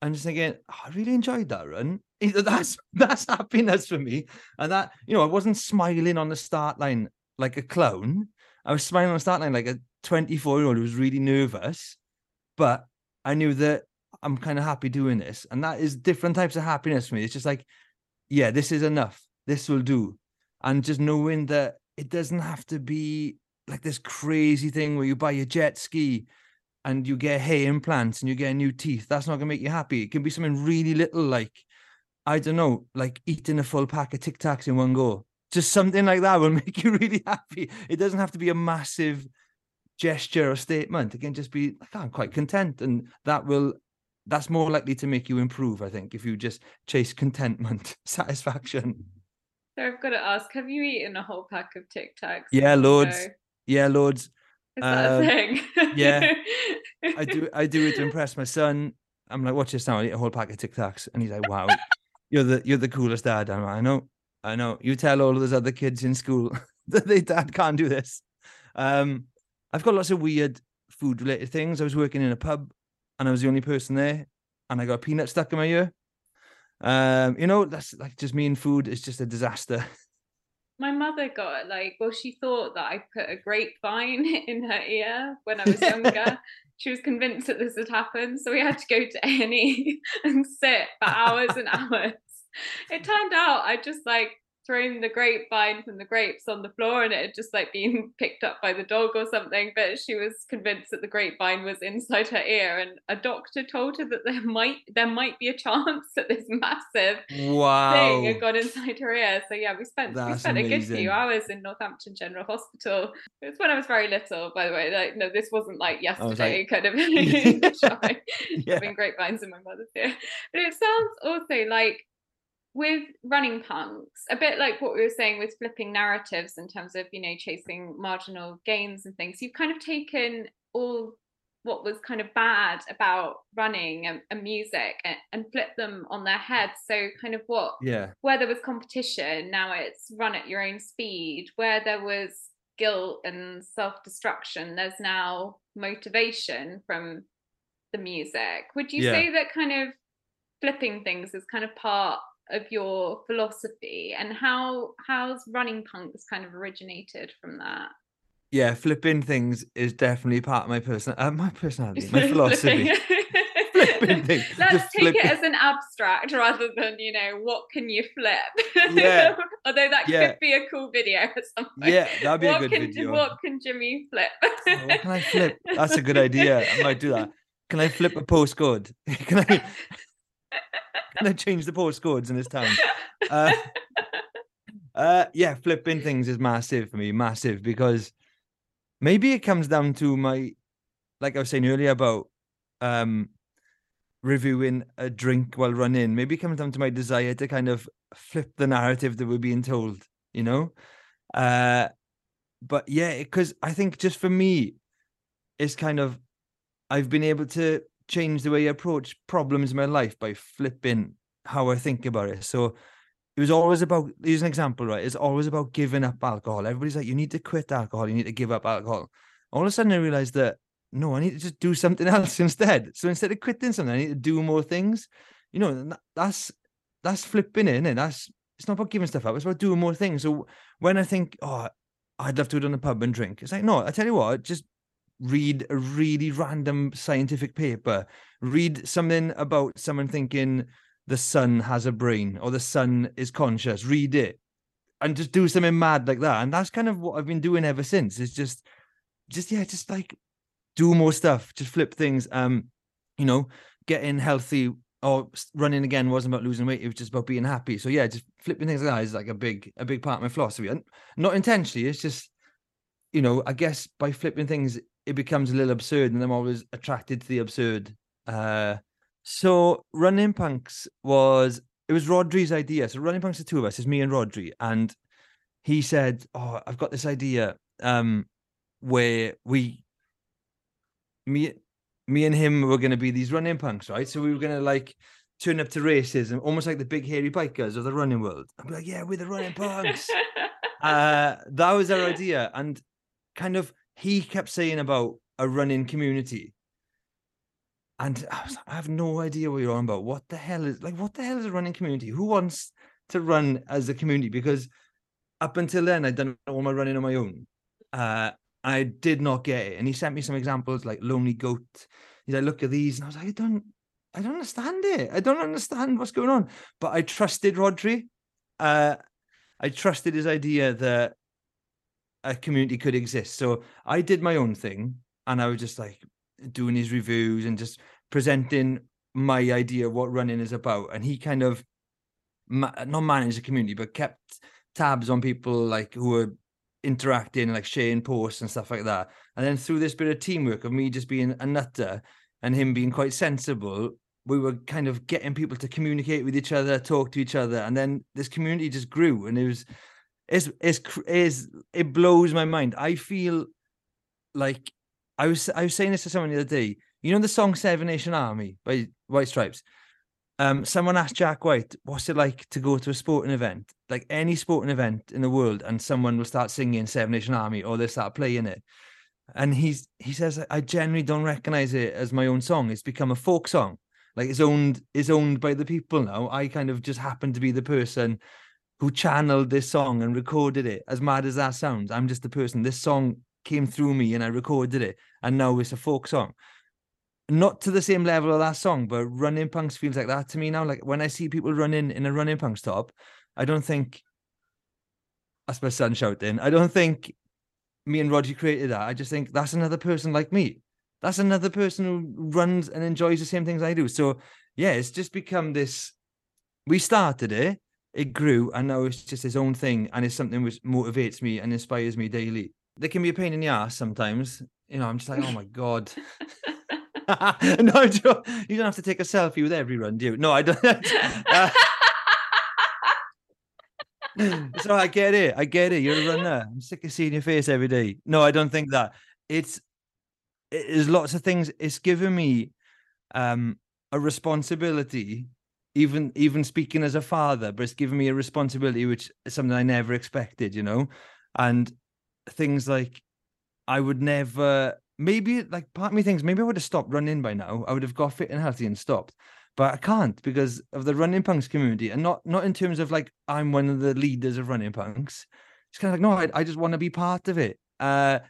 and just thinking, oh, I really enjoyed that run. That's that's happiness for me. And that, you know, I wasn't smiling on the start line like a clown. I was smiling on the start line like a 24 year old who was really nervous, but I knew that I'm kind of happy doing this. And that is different types of happiness for me. It's just like, yeah, this is enough. This will do. And just knowing that it doesn't have to be like this crazy thing where you buy a jet ski and you get hair implants and you get new teeth. That's not gonna make you happy. It can be something really little, like I don't know, like eating a full pack of Tic Tacs in one go. Just something like that will make you really happy. It doesn't have to be a massive gesture or statement. It can just be like, oh, I'm quite content, and that will that's more likely to make you improve. I think if you just chase contentment, satisfaction. So I've got to ask: Have you eaten a whole pack of Tic Tacs? Yeah, loads. Yeah, loads. Is that um, a thing? yeah, I do. I do it to impress my son. I'm like, watch this now. I eat a whole pack of Tic Tacs, and he's like, "Wow, you're the you're the coolest dad." I'm like, I know, I know. You tell all of those other kids in school that they dad can't do this. Um, I've got lots of weird food related things. I was working in a pub, and I was the only person there, and I got a peanut stuck in my ear. Um, you know, that's like just me and food is just a disaster. my mother got like well she thought that i put a grapevine in her ear when i was younger she was convinced that this had happened so we had to go to a&e and sit for hours and hours it turned out i just like thrown the grapevine from the grapes on the floor and it had just like been picked up by the dog or something but she was convinced that the grapevine was inside her ear and a doctor told her that there might there might be a chance that this massive wow. thing had gone inside her ear so yeah we spent That's we spent amazing. a good few hours in Northampton General Hospital it was when I was very little by the way like no this wasn't like yesterday like, kind of yeah. having grapevines in my mother's ear but it sounds also like with running punks, a bit like what we were saying with flipping narratives in terms of, you know, chasing marginal gains and things, you've kind of taken all what was kind of bad about running and, and music and, and flip them on their heads. So kind of what yeah where there was competition, now it's run at your own speed. Where there was guilt and self-destruction, there's now motivation from the music. Would you yeah. say that kind of flipping things is kind of part of your philosophy and how how's running punks kind of originated from that? Yeah flipping things is definitely part of my person uh, my personality my philosophy. Flipping things. let's take it as an abstract rather than you know what can you flip? Yeah. Although that yeah. could be a cool video or something yeah that'd be what a good can, video. what can jimmy flip? Oh, what can i flip? That's a good idea. I might do that. Can i flip a postcode can i they change the postcodes in this town. Uh, uh, yeah, flipping things is massive for me, massive because maybe it comes down to my, like I was saying earlier about um reviewing a drink while running. Maybe it comes down to my desire to kind of flip the narrative that we're being told, you know. Uh, but yeah, because I think just for me, it's kind of I've been able to change the way I approach problems in my life by flipping how I think about it. So it was always about here's an example, right? It's always about giving up alcohol. Everybody's like, you need to quit alcohol, you need to give up alcohol. All of a sudden I realized that no, I need to just do something else instead. So instead of quitting something, I need to do more things. You know, that's that's flipping in and that's it's not about giving stuff up, it's about doing more things. So when I think, oh, I'd love to go to the pub and drink, it's like, no, I tell you what, just read a really random scientific paper, read something about someone thinking the sun has a brain or the sun is conscious, read it and just do something mad like that. And that's kind of what I've been doing ever since. It's just, just, yeah, just like do more stuff, just flip things. Um, you know, getting healthy or running again wasn't about losing weight; it was just about being happy. So yeah, just flipping things like that is like a big, a big part of my philosophy, and not intentionally. It's just, you know, I guess by flipping things, it becomes a little absurd, and I'm always attracted to the absurd. Uh, so running punks was it was Rodri's idea. So running punks, the two of us, is me and Rodri, and he said, "Oh, I've got this idea um, where we me me and him were going to be these running punks, right? So we were going to like turn up to races and almost like the big hairy bikers of the running world. I'd be like, yeah, we're the running punks. uh, that was our idea. And kind of he kept saying about a running community. And I, was, I have no idea what you're on about. What the hell is like, what the hell is a running community? Who wants to run as a community? Because up until then, I'd done all my running on my own. Uh, I did not get it. And he sent me some examples like Lonely Goat. He's like, look at these. And I was like, I don't, I don't understand it. I don't understand what's going on. But I trusted Rodri. Uh, I trusted his idea that a community could exist. So I did my own thing and I was just like doing his reviews and just presenting my idea of what running is about. And he kind of ma- not managed the community, but kept tabs on people like who were interacting, like sharing posts and stuff like that. And then through this bit of teamwork of me just being a nutter and him being quite sensible, we were kind of getting people to communicate with each other, talk to each other, and then this community just grew. And it was, it's, it's, it's it blows my mind. I feel like I was, I was saying this to someone the other day. You know the song Seven Nation Army by White Stripes um, someone asked Jack White, "What's it like to go to a sporting event, like any sporting event in the world, and someone will start singing Seven Nation Army or they start playing it?" And he's he says, "I generally don't recognize it as my own song. It's become a folk song. Like it's owned is owned by the people now. I kind of just happen to be the person." Who channeled this song and recorded it? As mad as that sounds, I'm just the person. This song came through me and I recorded it, and now it's a folk song not to the same level of that song, but running punks feels like that to me now. Like when I see people running in a running punks top, I don't think that's my son shouting. I don't think me and Rodri created that. I just think that's another person like me. That's another person who runs and enjoys the same things I do. So yeah, it's just become this. We started it, it grew, and now it's just its own thing, and it's something which motivates me and inspires me daily. They can be a pain in the ass sometimes. You know, I'm just like, oh my god. no, you don't have to take a selfie with every run, do you? No, I don't. Uh, so I get it. I get it. You're a runner. I'm sick of seeing your face every day. No, I don't think that. It's it, there's lots of things. It's given me um a responsibility, even even speaking as a father, but it's given me a responsibility which is something I never expected, you know. And things like I would never maybe like part of me thinks maybe I would have stopped running by now. I would have got fit and healthy and stopped. But I can't because of the running punks community, and not not in terms of like I'm one of the leaders of running punks. It's kind of like no, I, I just want to be part of it. Uh,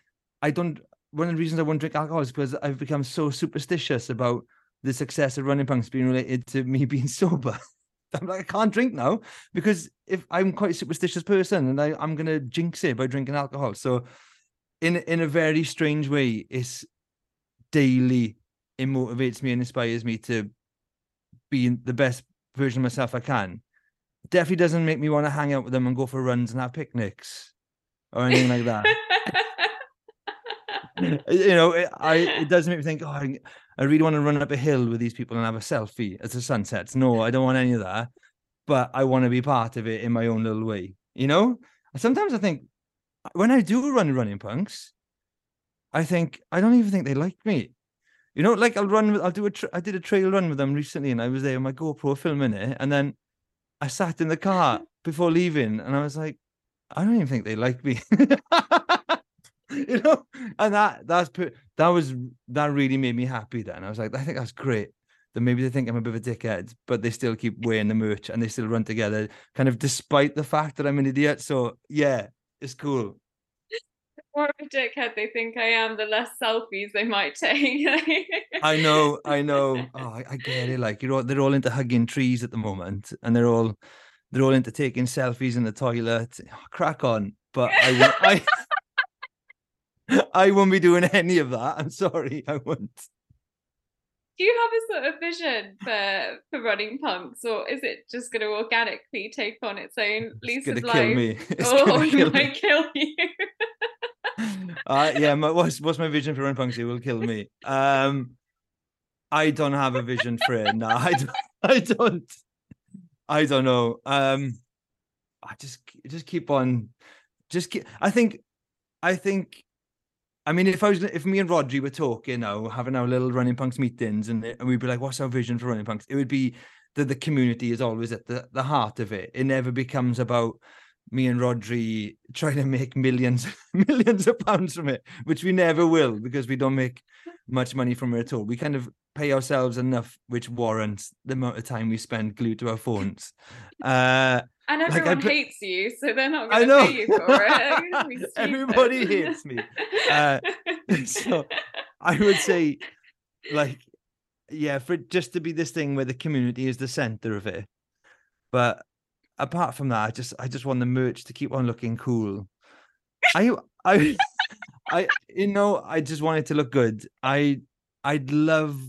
I don't. One of the reasons I won't drink alcohol is because I've become so superstitious about the success of running punks being related to me being sober. I'm like, I can't drink now because if I'm quite a superstitious person and I, I'm gonna jinx it by drinking alcohol. So in in a very strange way, it's daily. It motivates me and inspires me to be the best version of myself I can. Definitely doesn't make me want to hang out with them and go for runs and have picnics or anything like that. you know, it, I it does make me think. Oh, I, really want to run up a hill with these people and have a selfie as the sun sets. No, I don't want any of that. But I want to be part of it in my own little way. You know, sometimes I think when I do run running punks, I think I don't even think they like me. You know, like I'll run, with, I'll do a, tra- I did a trail run with them recently, and I was there with my GoPro filming it, and then I sat in the car before leaving, and I was like, I don't even think they like me. you know, and that that's put that was that really made me happy. Then I was like, I think that's great. That maybe they think I'm a bit of a dickhead, but they still keep wearing the merch and they still run together, kind of despite the fact that I'm an idiot. So yeah, it's cool. More of a dickhead they think I am, the less selfies they might take. I know, I know. Oh, I, I, get it. Like you're all, they're all into hugging trees at the moment, and they're all they're all into taking selfies in the toilet. Oh, crack on. But I, I I won't be doing any of that. I'm sorry, I won't. Do you have a sort of vision for for running punks, or is it just going to organically take on its own lease of life? Kill me. It's oh, it might kill you. uh, yeah, my, what's what's my vision for running punks? It will kill me. Um, I don't have a vision for it. No, I don't. I don't. I don't know. Um, I just just keep on. Just keep. I think. I think I mean, if I was, if me and Rodri were talking, you know, having our little running punks meetings, and, and we'd be like, "What's our vision for running punks?" It would be that the community is always at the, the heart of it. It never becomes about me and Rodri trying to make millions, millions of pounds from it, which we never will because we don't make much money from it at all. We kind of pay ourselves enough, which warrants the amount of time we spend glued to our phones. Uh, and everyone like hates you, so they're not going to pay you for it. Everybody hates me. Uh, so I would say, like, yeah, for just to be this thing where the community is the center of it. But apart from that, I just I just want the merch to keep on looking cool. I I I you know I just want it to look good. I I'd love.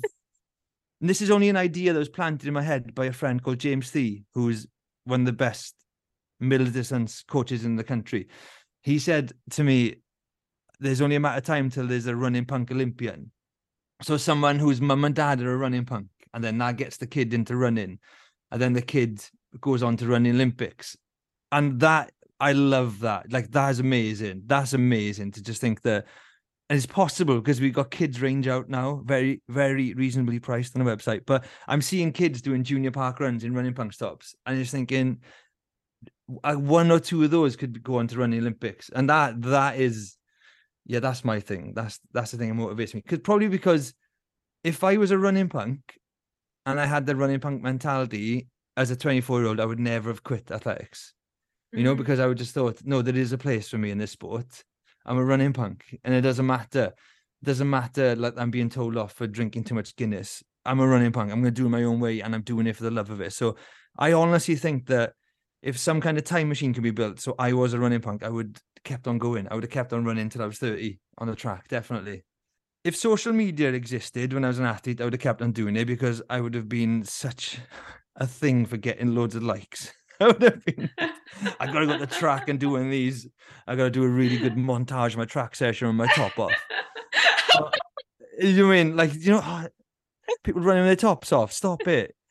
And this is only an idea that was planted in my head by a friend called James Thie, who's one of the best middle distance coaches in the country. He said to me, "There's only a matter of time till there's a running punk Olympian." So someone whose mum and dad are a running punk, and then that gets the kid into running, and then the kid goes on to run the Olympics, and that I love that. Like that is amazing. That's amazing to just think that and it's possible because we've got kids range out now, very, very reasonably priced on the website. But I'm seeing kids doing junior park runs in running punk stops, and just thinking one or two of those could go on to run the Olympics, and that that is, yeah, that's my thing. That's that's the thing that motivates me. Because probably because if I was a running punk and I had the running punk mentality as a 24 year old, I would never have quit athletics. You mm-hmm. know, because I would just thought, no, there is a place for me in this sport I'm a running punk, and it doesn't matter. It doesn't matter like I'm being told off for drinking too much Guinness. I'm a running punk. I'm going to do it my own way, and I'm doing it for the love of it. So I honestly think that if some kind of time machine can be built, so I was a running punk, I would kept on going. I would have kept on running until I was 30 on the track, definitely. If social media existed when I was an athlete, I would have kept on doing it because I would have been such a thing for getting loads of likes. Would have been. I got to go to the track and doing these. I got to do a really good montage of my track session with my top off. uh, you mean like you know oh, people running their tops off? Stop it.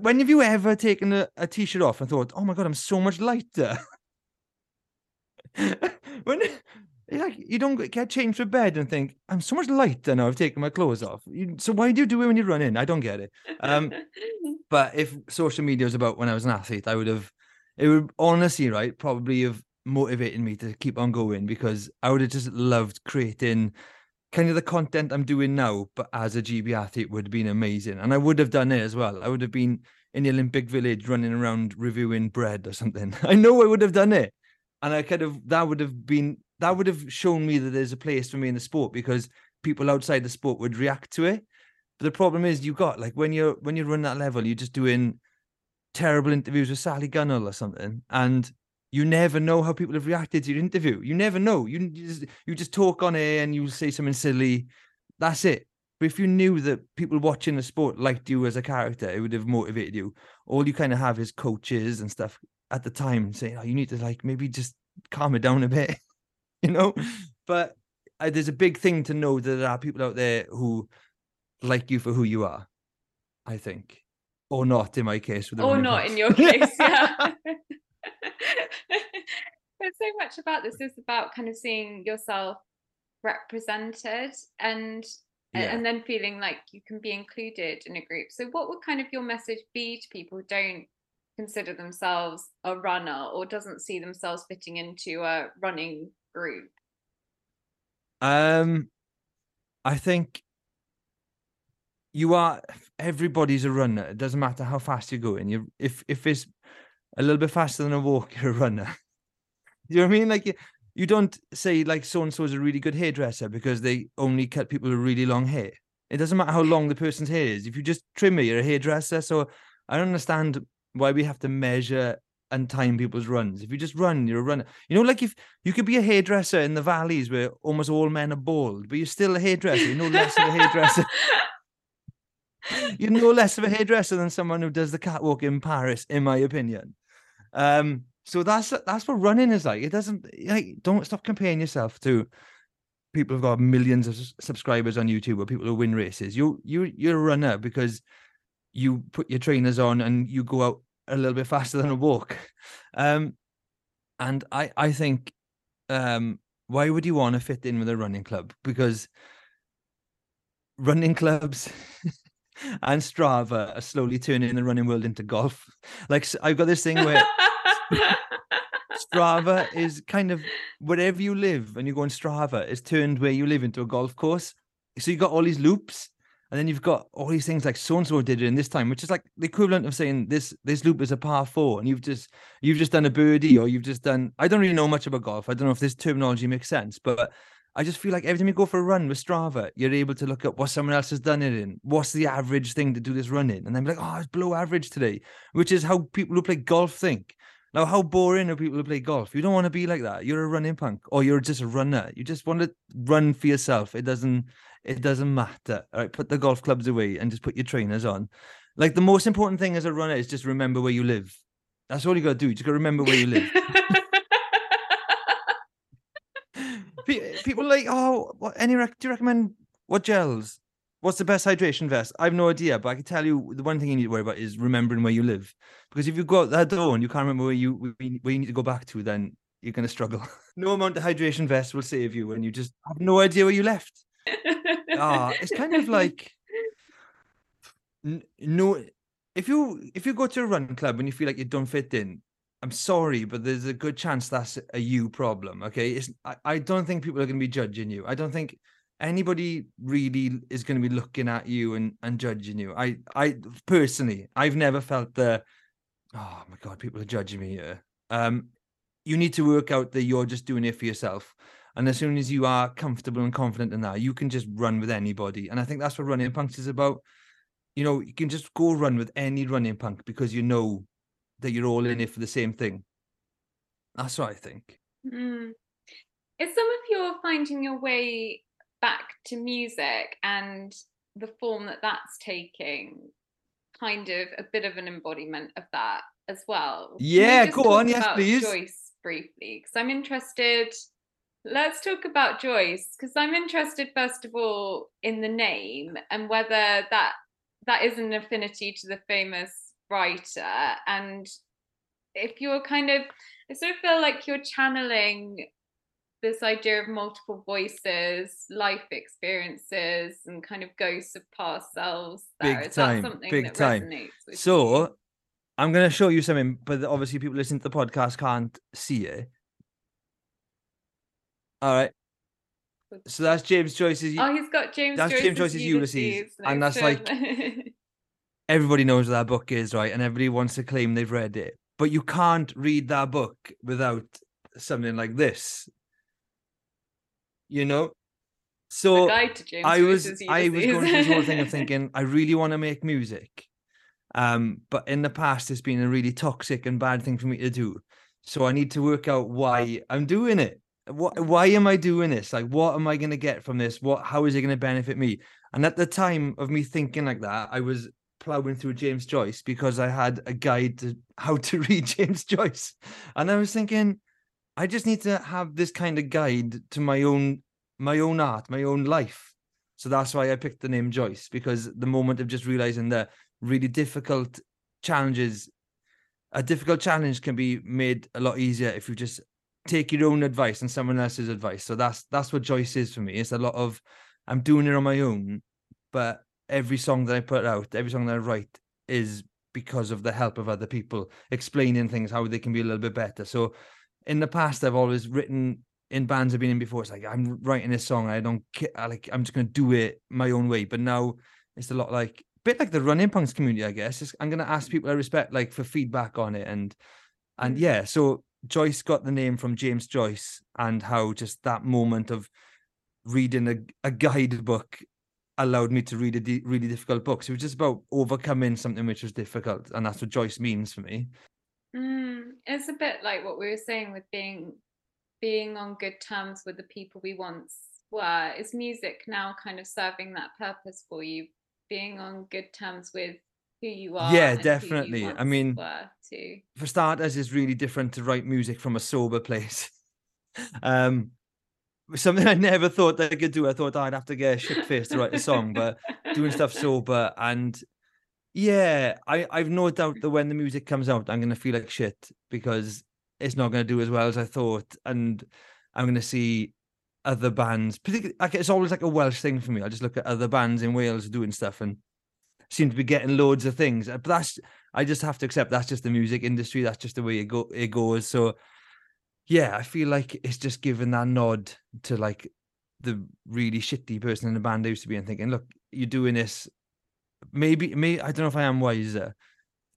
When have you ever taken a a t-shirt off and thought, "Oh my god, I'm so much lighter"? when like you don't get changed for bed and think I'm so much lighter now. I've taken my clothes off. You, so why do you do it when you run in? I don't get it. Um, but if social media was about when I was an athlete, I would have. It would honestly, right, probably have motivated me to keep on going because I would have just loved creating kind of the content I'm doing now, but as a GB athlete would have been amazing. And I would have done it as well. I would have been in the Olympic Village running around reviewing bread or something. I know I would have done it. And I kind of that would have been that would have shown me that there's a place for me in the sport because people outside the sport would react to it. But the problem is you got like when you're when you run that level, you're just doing terrible interviews with Sally Gunnell or something, and you never know how people have reacted to your interview. You never know. You, you just you just talk on air and you say something silly. That's it. But if you knew that people watching the sport liked you as a character, it would have motivated you. All you kind of have is coaches and stuff at the time saying, "Oh, you need to like maybe just calm it down a bit." you know. But uh, there's a big thing to know that there are people out there who like you for who you are. I think, or not in my case. or not in your case, yeah. There's so much about this is about kind of seeing yourself represented and yeah. and then feeling like you can be included in a group so what would kind of your message be to people who don't consider themselves a runner or doesn't see themselves fitting into a running group? Um, I think you are. Everybody's a runner. It doesn't matter how fast you're going. You, if if it's a little bit faster than a walk, you're a runner. you know what I mean? Like you, you don't say like so and so is a really good hairdresser because they only cut people with really long hair. It doesn't matter how long the person's hair is. If you just trim it, you're a hairdresser. So I don't understand why we have to measure and time people's runs. If you just run, you're a runner. You know, like if you could be a hairdresser in the valleys where almost all men are bald, but you're still a hairdresser. You're no less of a hairdresser. you're no less of a hairdresser than someone who does the catwalk in Paris, in my opinion. Um, so that's that's what running is like. It doesn't like don't stop comparing yourself to people who've got millions of subscribers on YouTube or people who win races. You you you're a runner because you put your trainers on and you go out a little bit faster than a walk. Um, and I, I think, um, why would you want to fit in with a running club? Because running clubs and Strava are slowly turning the running world into golf. Like I've got this thing where Strava is kind of wherever you live and you go on Strava, it's turned where you live into a golf course. So you got all these loops and then you've got all these things like so and so did it in this time, which is like the equivalent of saying this this loop is a par four, and you've just you've just done a birdie or you've just done. I don't really know much about golf. I don't know if this terminology makes sense, but I just feel like every time you go for a run with Strava, you're able to look at what someone else has done it in. What's the average thing to do this run in? And then be like, oh, it's below average today, which is how people who play golf think. Now, how boring are people who play golf? You don't want to be like that. You're a running punk or you're just a runner. You just want to run for yourself. It doesn't it doesn't matter. All right, put the golf clubs away and just put your trainers on. Like the most important thing as a runner is just remember where you live. That's all you got to do. You just got to remember where you live. People like, oh, what, any rec- do you recommend what gels? What's the best hydration vest? I have no idea, but I can tell you the one thing you need to worry about is remembering where you live. Because if you go out that door and you can't remember where you where you need to go back to, then you're going to struggle. no amount of hydration vest will save you when you just have no idea where you left ah, it's kind of like no. If you if you go to a run club and you feel like you don't fit in, I'm sorry, but there's a good chance that's a you problem. Okay, it's I, I don't think people are going to be judging you. I don't think anybody really is going to be looking at you and and judging you. I I personally, I've never felt the oh my god, people are judging me here. Um, you need to work out that you're just doing it for yourself. And as soon as you are comfortable and confident in that, you can just run with anybody. And I think that's what running punks is about. You know, you can just go run with any running punk because you know that you're all in it for the same thing. That's what I think. Mm. Is some of your finding your way back to music and the form that that's taking kind of a bit of an embodiment of that as well? Yeah, go on. Yes, please. Joyce briefly, because I'm interested Let's talk about Joyce because I'm interested first of all in the name and whether that that is an affinity to the famous writer and if you're kind of I sort of feel like you're channeling this idea of multiple voices, life experiences, and kind of ghosts of past selves. There. Big is time, big time. so, you? I'm going to show you something, but obviously people listening to the podcast can't see it. All right. So that's James Joyce's. Oh, he's got James. That's Joyce's James Joyce's Ulysses, Ulysses and that's like everybody knows what that book is, right? And everybody wants to claim they've read it, but you can't read that book without something like this. You know. So I was I was going through this whole thing of thinking I really want to make music, um, but in the past it's been a really toxic and bad thing for me to do. So I need to work out why I'm doing it what why am I doing this? Like, what am I going to get from this? What how is it going to benefit me? And at the time of me thinking like that, I was plowing through James Joyce because I had a guide to how to read James Joyce, and I was thinking, I just need to have this kind of guide to my own my own art, my own life. So that's why I picked the name Joyce because the moment of just realizing that really difficult challenges a difficult challenge can be made a lot easier if you just take your own advice and someone else's advice. So that's that's what Joyce is for me. It's a lot of I'm doing it on my own, but every song that I put out, every song that I write is because of the help of other people explaining things how they can be a little bit better. So in the past, I've always written in bands I've been in before. It's like I'm writing this song, I don't I like I'm just gonna do it my own way. But now it's a lot like a bit like the running punks community, I guess. It's, I'm gonna ask people I respect like for feedback on it and and Mm. yeah. So Joyce got the name from James Joyce and how just that moment of reading a, a guidebook allowed me to read a di- really difficult book. So it was just about overcoming something which was difficult, and that's what Joyce means for me. Mm, it's a bit like what we were saying with being being on good terms with the people we once were. Is music now kind of serving that purpose for you? Being on good terms with who you are. Yeah, and who you definitely. I mean, too. For starters, it's really different to write music from a sober place. um, something I never thought that I could do. I thought I'd have to get a shit face to write a song, but doing stuff sober and yeah, I I've no doubt that when the music comes out, I'm gonna feel like shit because it's not gonna do as well as I thought, and I'm gonna see other bands. Particularly, like it's always like a Welsh thing for me. I just look at other bands in Wales doing stuff and seem to be getting loads of things. uh, But that's I just have to accept that's just the music industry. That's just the way it go it goes. So yeah, I feel like it's just giving that nod to like the really shitty person in the band I used to be and thinking, look, you're doing this. Maybe, me, I don't know if I am wiser.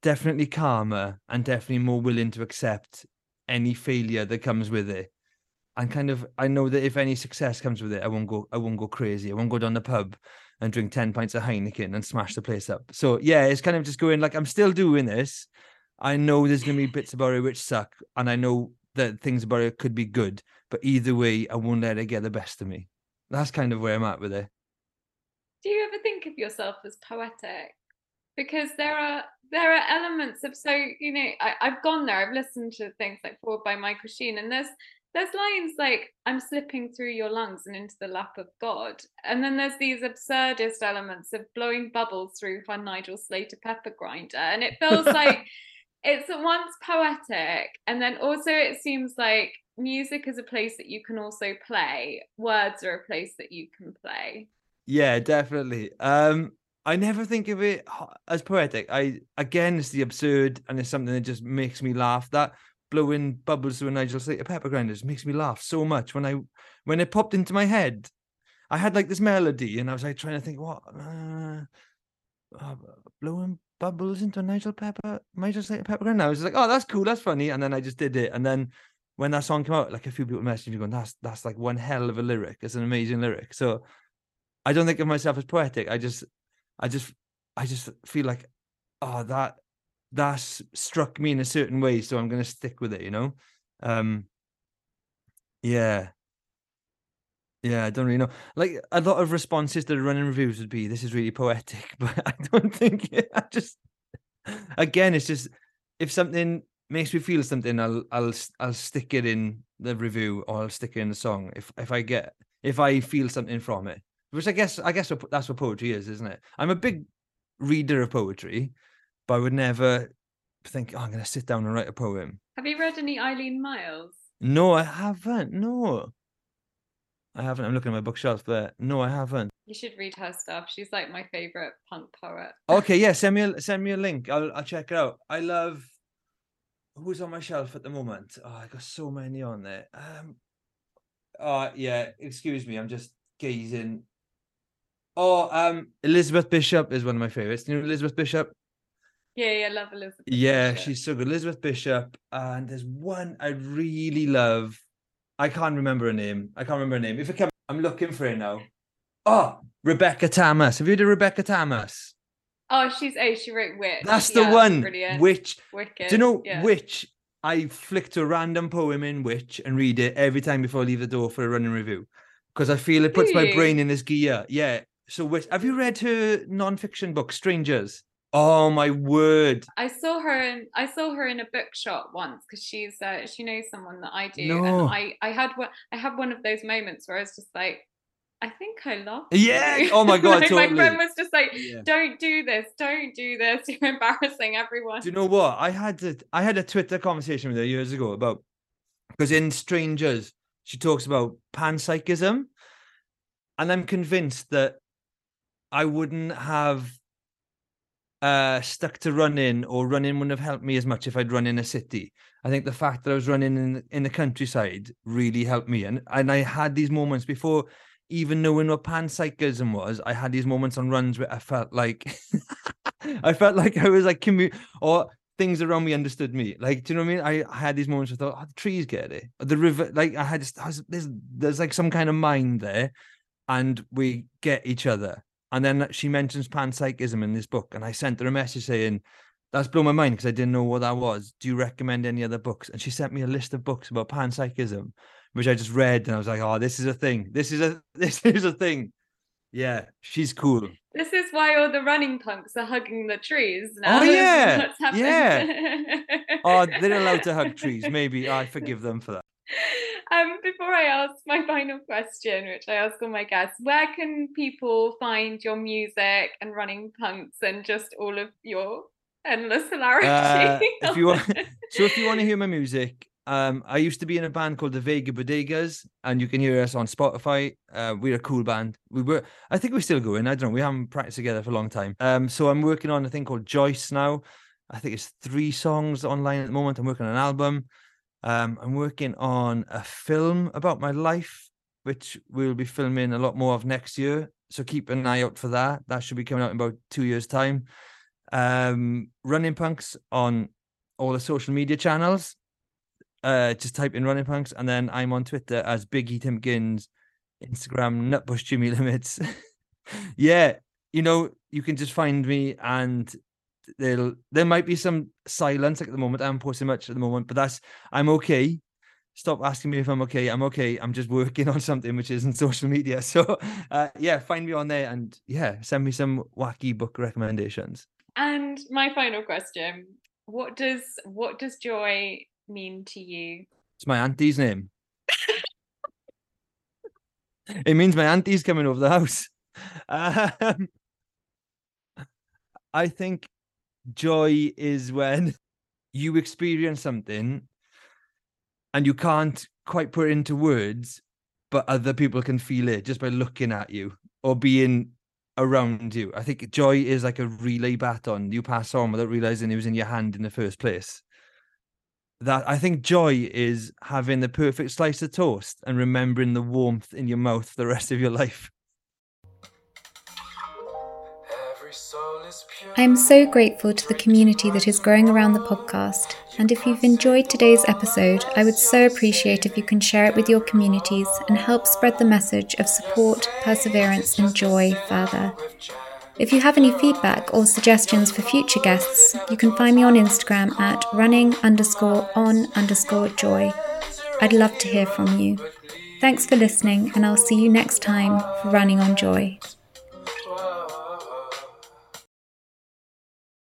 Definitely calmer and definitely more willing to accept any failure that comes with it. And kind of, I know that if any success comes with it, I won't go. I won't go crazy. I won't go down the pub and drink ten pints of Heineken and smash the place up. So yeah, it's kind of just going like I'm still doing this. I know there's gonna be bits about it which suck, and I know that things about it could be good, but either way, I won't let it get the best of me. That's kind of where I'm at with it. Do you ever think of yourself as poetic? Because there are there are elements of so you know I, I've gone there. I've listened to things like Forward by Michael Sheen, and there's there's lines like I'm slipping through your lungs and into the lap of God, and then there's these absurdist elements of blowing bubbles through her Nigel Slater pepper grinder, and it feels like it's at once poetic and then also it seems like music is a place that you can also play words are a place that you can play Yeah, definitely. Um, I never think of it as poetic. I again, it's the absurd, and it's something that just makes me laugh. That blowing bubbles through a Nigel Slater pepper grinder just makes me laugh so much when I when it popped into my head. I had like this melody, and I was like trying to think what uh, uh, blowing bubbles into a Nigel Pepper Nigel Slater pepper grinder. I was like, oh, that's cool, that's funny, and then I just did it, and then. When that song came out, like a few people messaged me going, "That's that's like one hell of a lyric. It's an amazing lyric." So, I don't think of myself as poetic. I just, I just, I just feel like, oh, that that's struck me in a certain way, so I'm gonna stick with it. You know, um, yeah, yeah. I don't really know. Like a lot of responses to the running reviews would be, "This is really poetic," but I don't think. I just, again, it's just if something makes me feel something, I'll I'll I'll stick it in the review or I'll stick it in the song. If if I get if I feel something from it, which I guess I guess that's what poetry is, isn't it? I'm a big reader of poetry, but I would never think, oh, I'm gonna sit down and write a poem. have you read any Eileen Myles No, I haven't. No, I haven't. I'm looking at my bookshelf there. No, I haven't. you should read her stuff she's like my favorite punk poet Okay, yeah, send me a send me a link. I'll I'll check it out. I love who's on my shelf at the moment. Oh, I got so many on there. Um oh yeah, excuse me, I'm just gazing. Oh, um Elizabeth Bishop is one of my favorites. You know Elizabeth Bishop? Yeah yeah love elizabeth Yeah, Bishop. she's so good. Elizabeth Bishop. And there's one I really love. I can't remember her name. I can't remember her name. If it comes, I'm looking for it now. Oh, Rebecca Tamás. Have you heard of Rebecca Tamás? oh she's oh she wrote witch That's the Yeah, one. brilliant Which wicked do you know yeah. which I flick to a random poem in which and read it every time before I leave the door for a running review because I feel it puts my brain in this gear. Yeah. So which have you read her non-fiction book, Strangers? Oh my word. I saw her in I saw her in a bookshop once because she's uh, she knows someone that I do, No. and I I had one I had one of those moments where I was just like, I think I love. Yeah, you." oh my God, Like, My friend was just like, Yeah. don't do this, don't do this. You're embarrassing everyone. Do you know what? I had a, I had a Twitter conversation with her years ago about because in Strangers she talks about panpsychism, and I'm convinced that I wouldn't have uh, stuck to running or running wouldn't have helped me as much if I'd run in a city. I think the fact that I was running in in the countryside really helped me, and and I had these moments before even knowing what panpsychism was. I had these moments on runs where I felt like I felt like I was like commute or things around me understood me. Like, do you know what I mean? I, I had these moments where I thought, oh, the trees get it, the river. Like, I had I was, there's there's like some kind of mind there, and we get each other. And then she mentions panpsychism in this book, and I sent her a message saying, "That's blown my mind because I didn't know what that was. Do you recommend any other books?" And she sent me a list of books about panpsychism, which I just read, and I was like, "Oh, this is a thing. This is a this is a thing." Yeah, she's cool. This is why all the running punks are hugging the trees oh, now. Oh yeah, yeah. oh, they're allowed to hug trees. Maybe I forgive them for that. Um, before I ask my final question, which I ask all my guests, where can people find your music and running punks and just all of your endless hilarity? Uh, if you want, so if you want to hear my music, um, I used to be in a band called the Vega Bodegas, and you can hear us on Spotify. Uh, we're a cool band. We were, I think we're still going. I don't know. We haven't practiced together for a long time. Um, so I'm working on a thing called Joyce now. I think it's three songs online at the moment. I'm working on an album. Um, I'm working on a film about my life, which we'll be filming a lot more of next year. So keep an eye out for that. That should be coming out in about two years' time. Um, running punks on all the social media channels uh, just type in running punks, and then I'm on Twitter as Biggie Timkins, Instagram Nutbush Jimmy Limits. yeah, you know, you can just find me, and there there might be some silence like at the moment. I'm posting much at the moment, but that's I'm okay. Stop asking me if I'm okay. I'm okay. I'm just working on something which isn't social media. So, uh, yeah, find me on there and yeah, send me some wacky book recommendations. And my final question: What does what does joy mean to you? It's my auntie's name. it means my auntie's coming over the house. Um, I think joy is when you experience something and you can't quite put it into words, but other people can feel it just by looking at you or being around you. I think joy is like a relay baton you pass on without realizing it was in your hand in the first place that I think joy is having the perfect slice of toast and remembering the warmth in your mouth the rest of your life. I am so grateful to the community that is growing around the podcast. And if you've enjoyed today's episode, I would so appreciate if you can share it with your communities and help spread the message of support, perseverance, and joy further. If you have any feedback or suggestions for future guests, you can find me on Instagram at running underscore on underscore joy. I'd love to hear from you. Thanks for listening, and I'll see you next time for Running on Joy.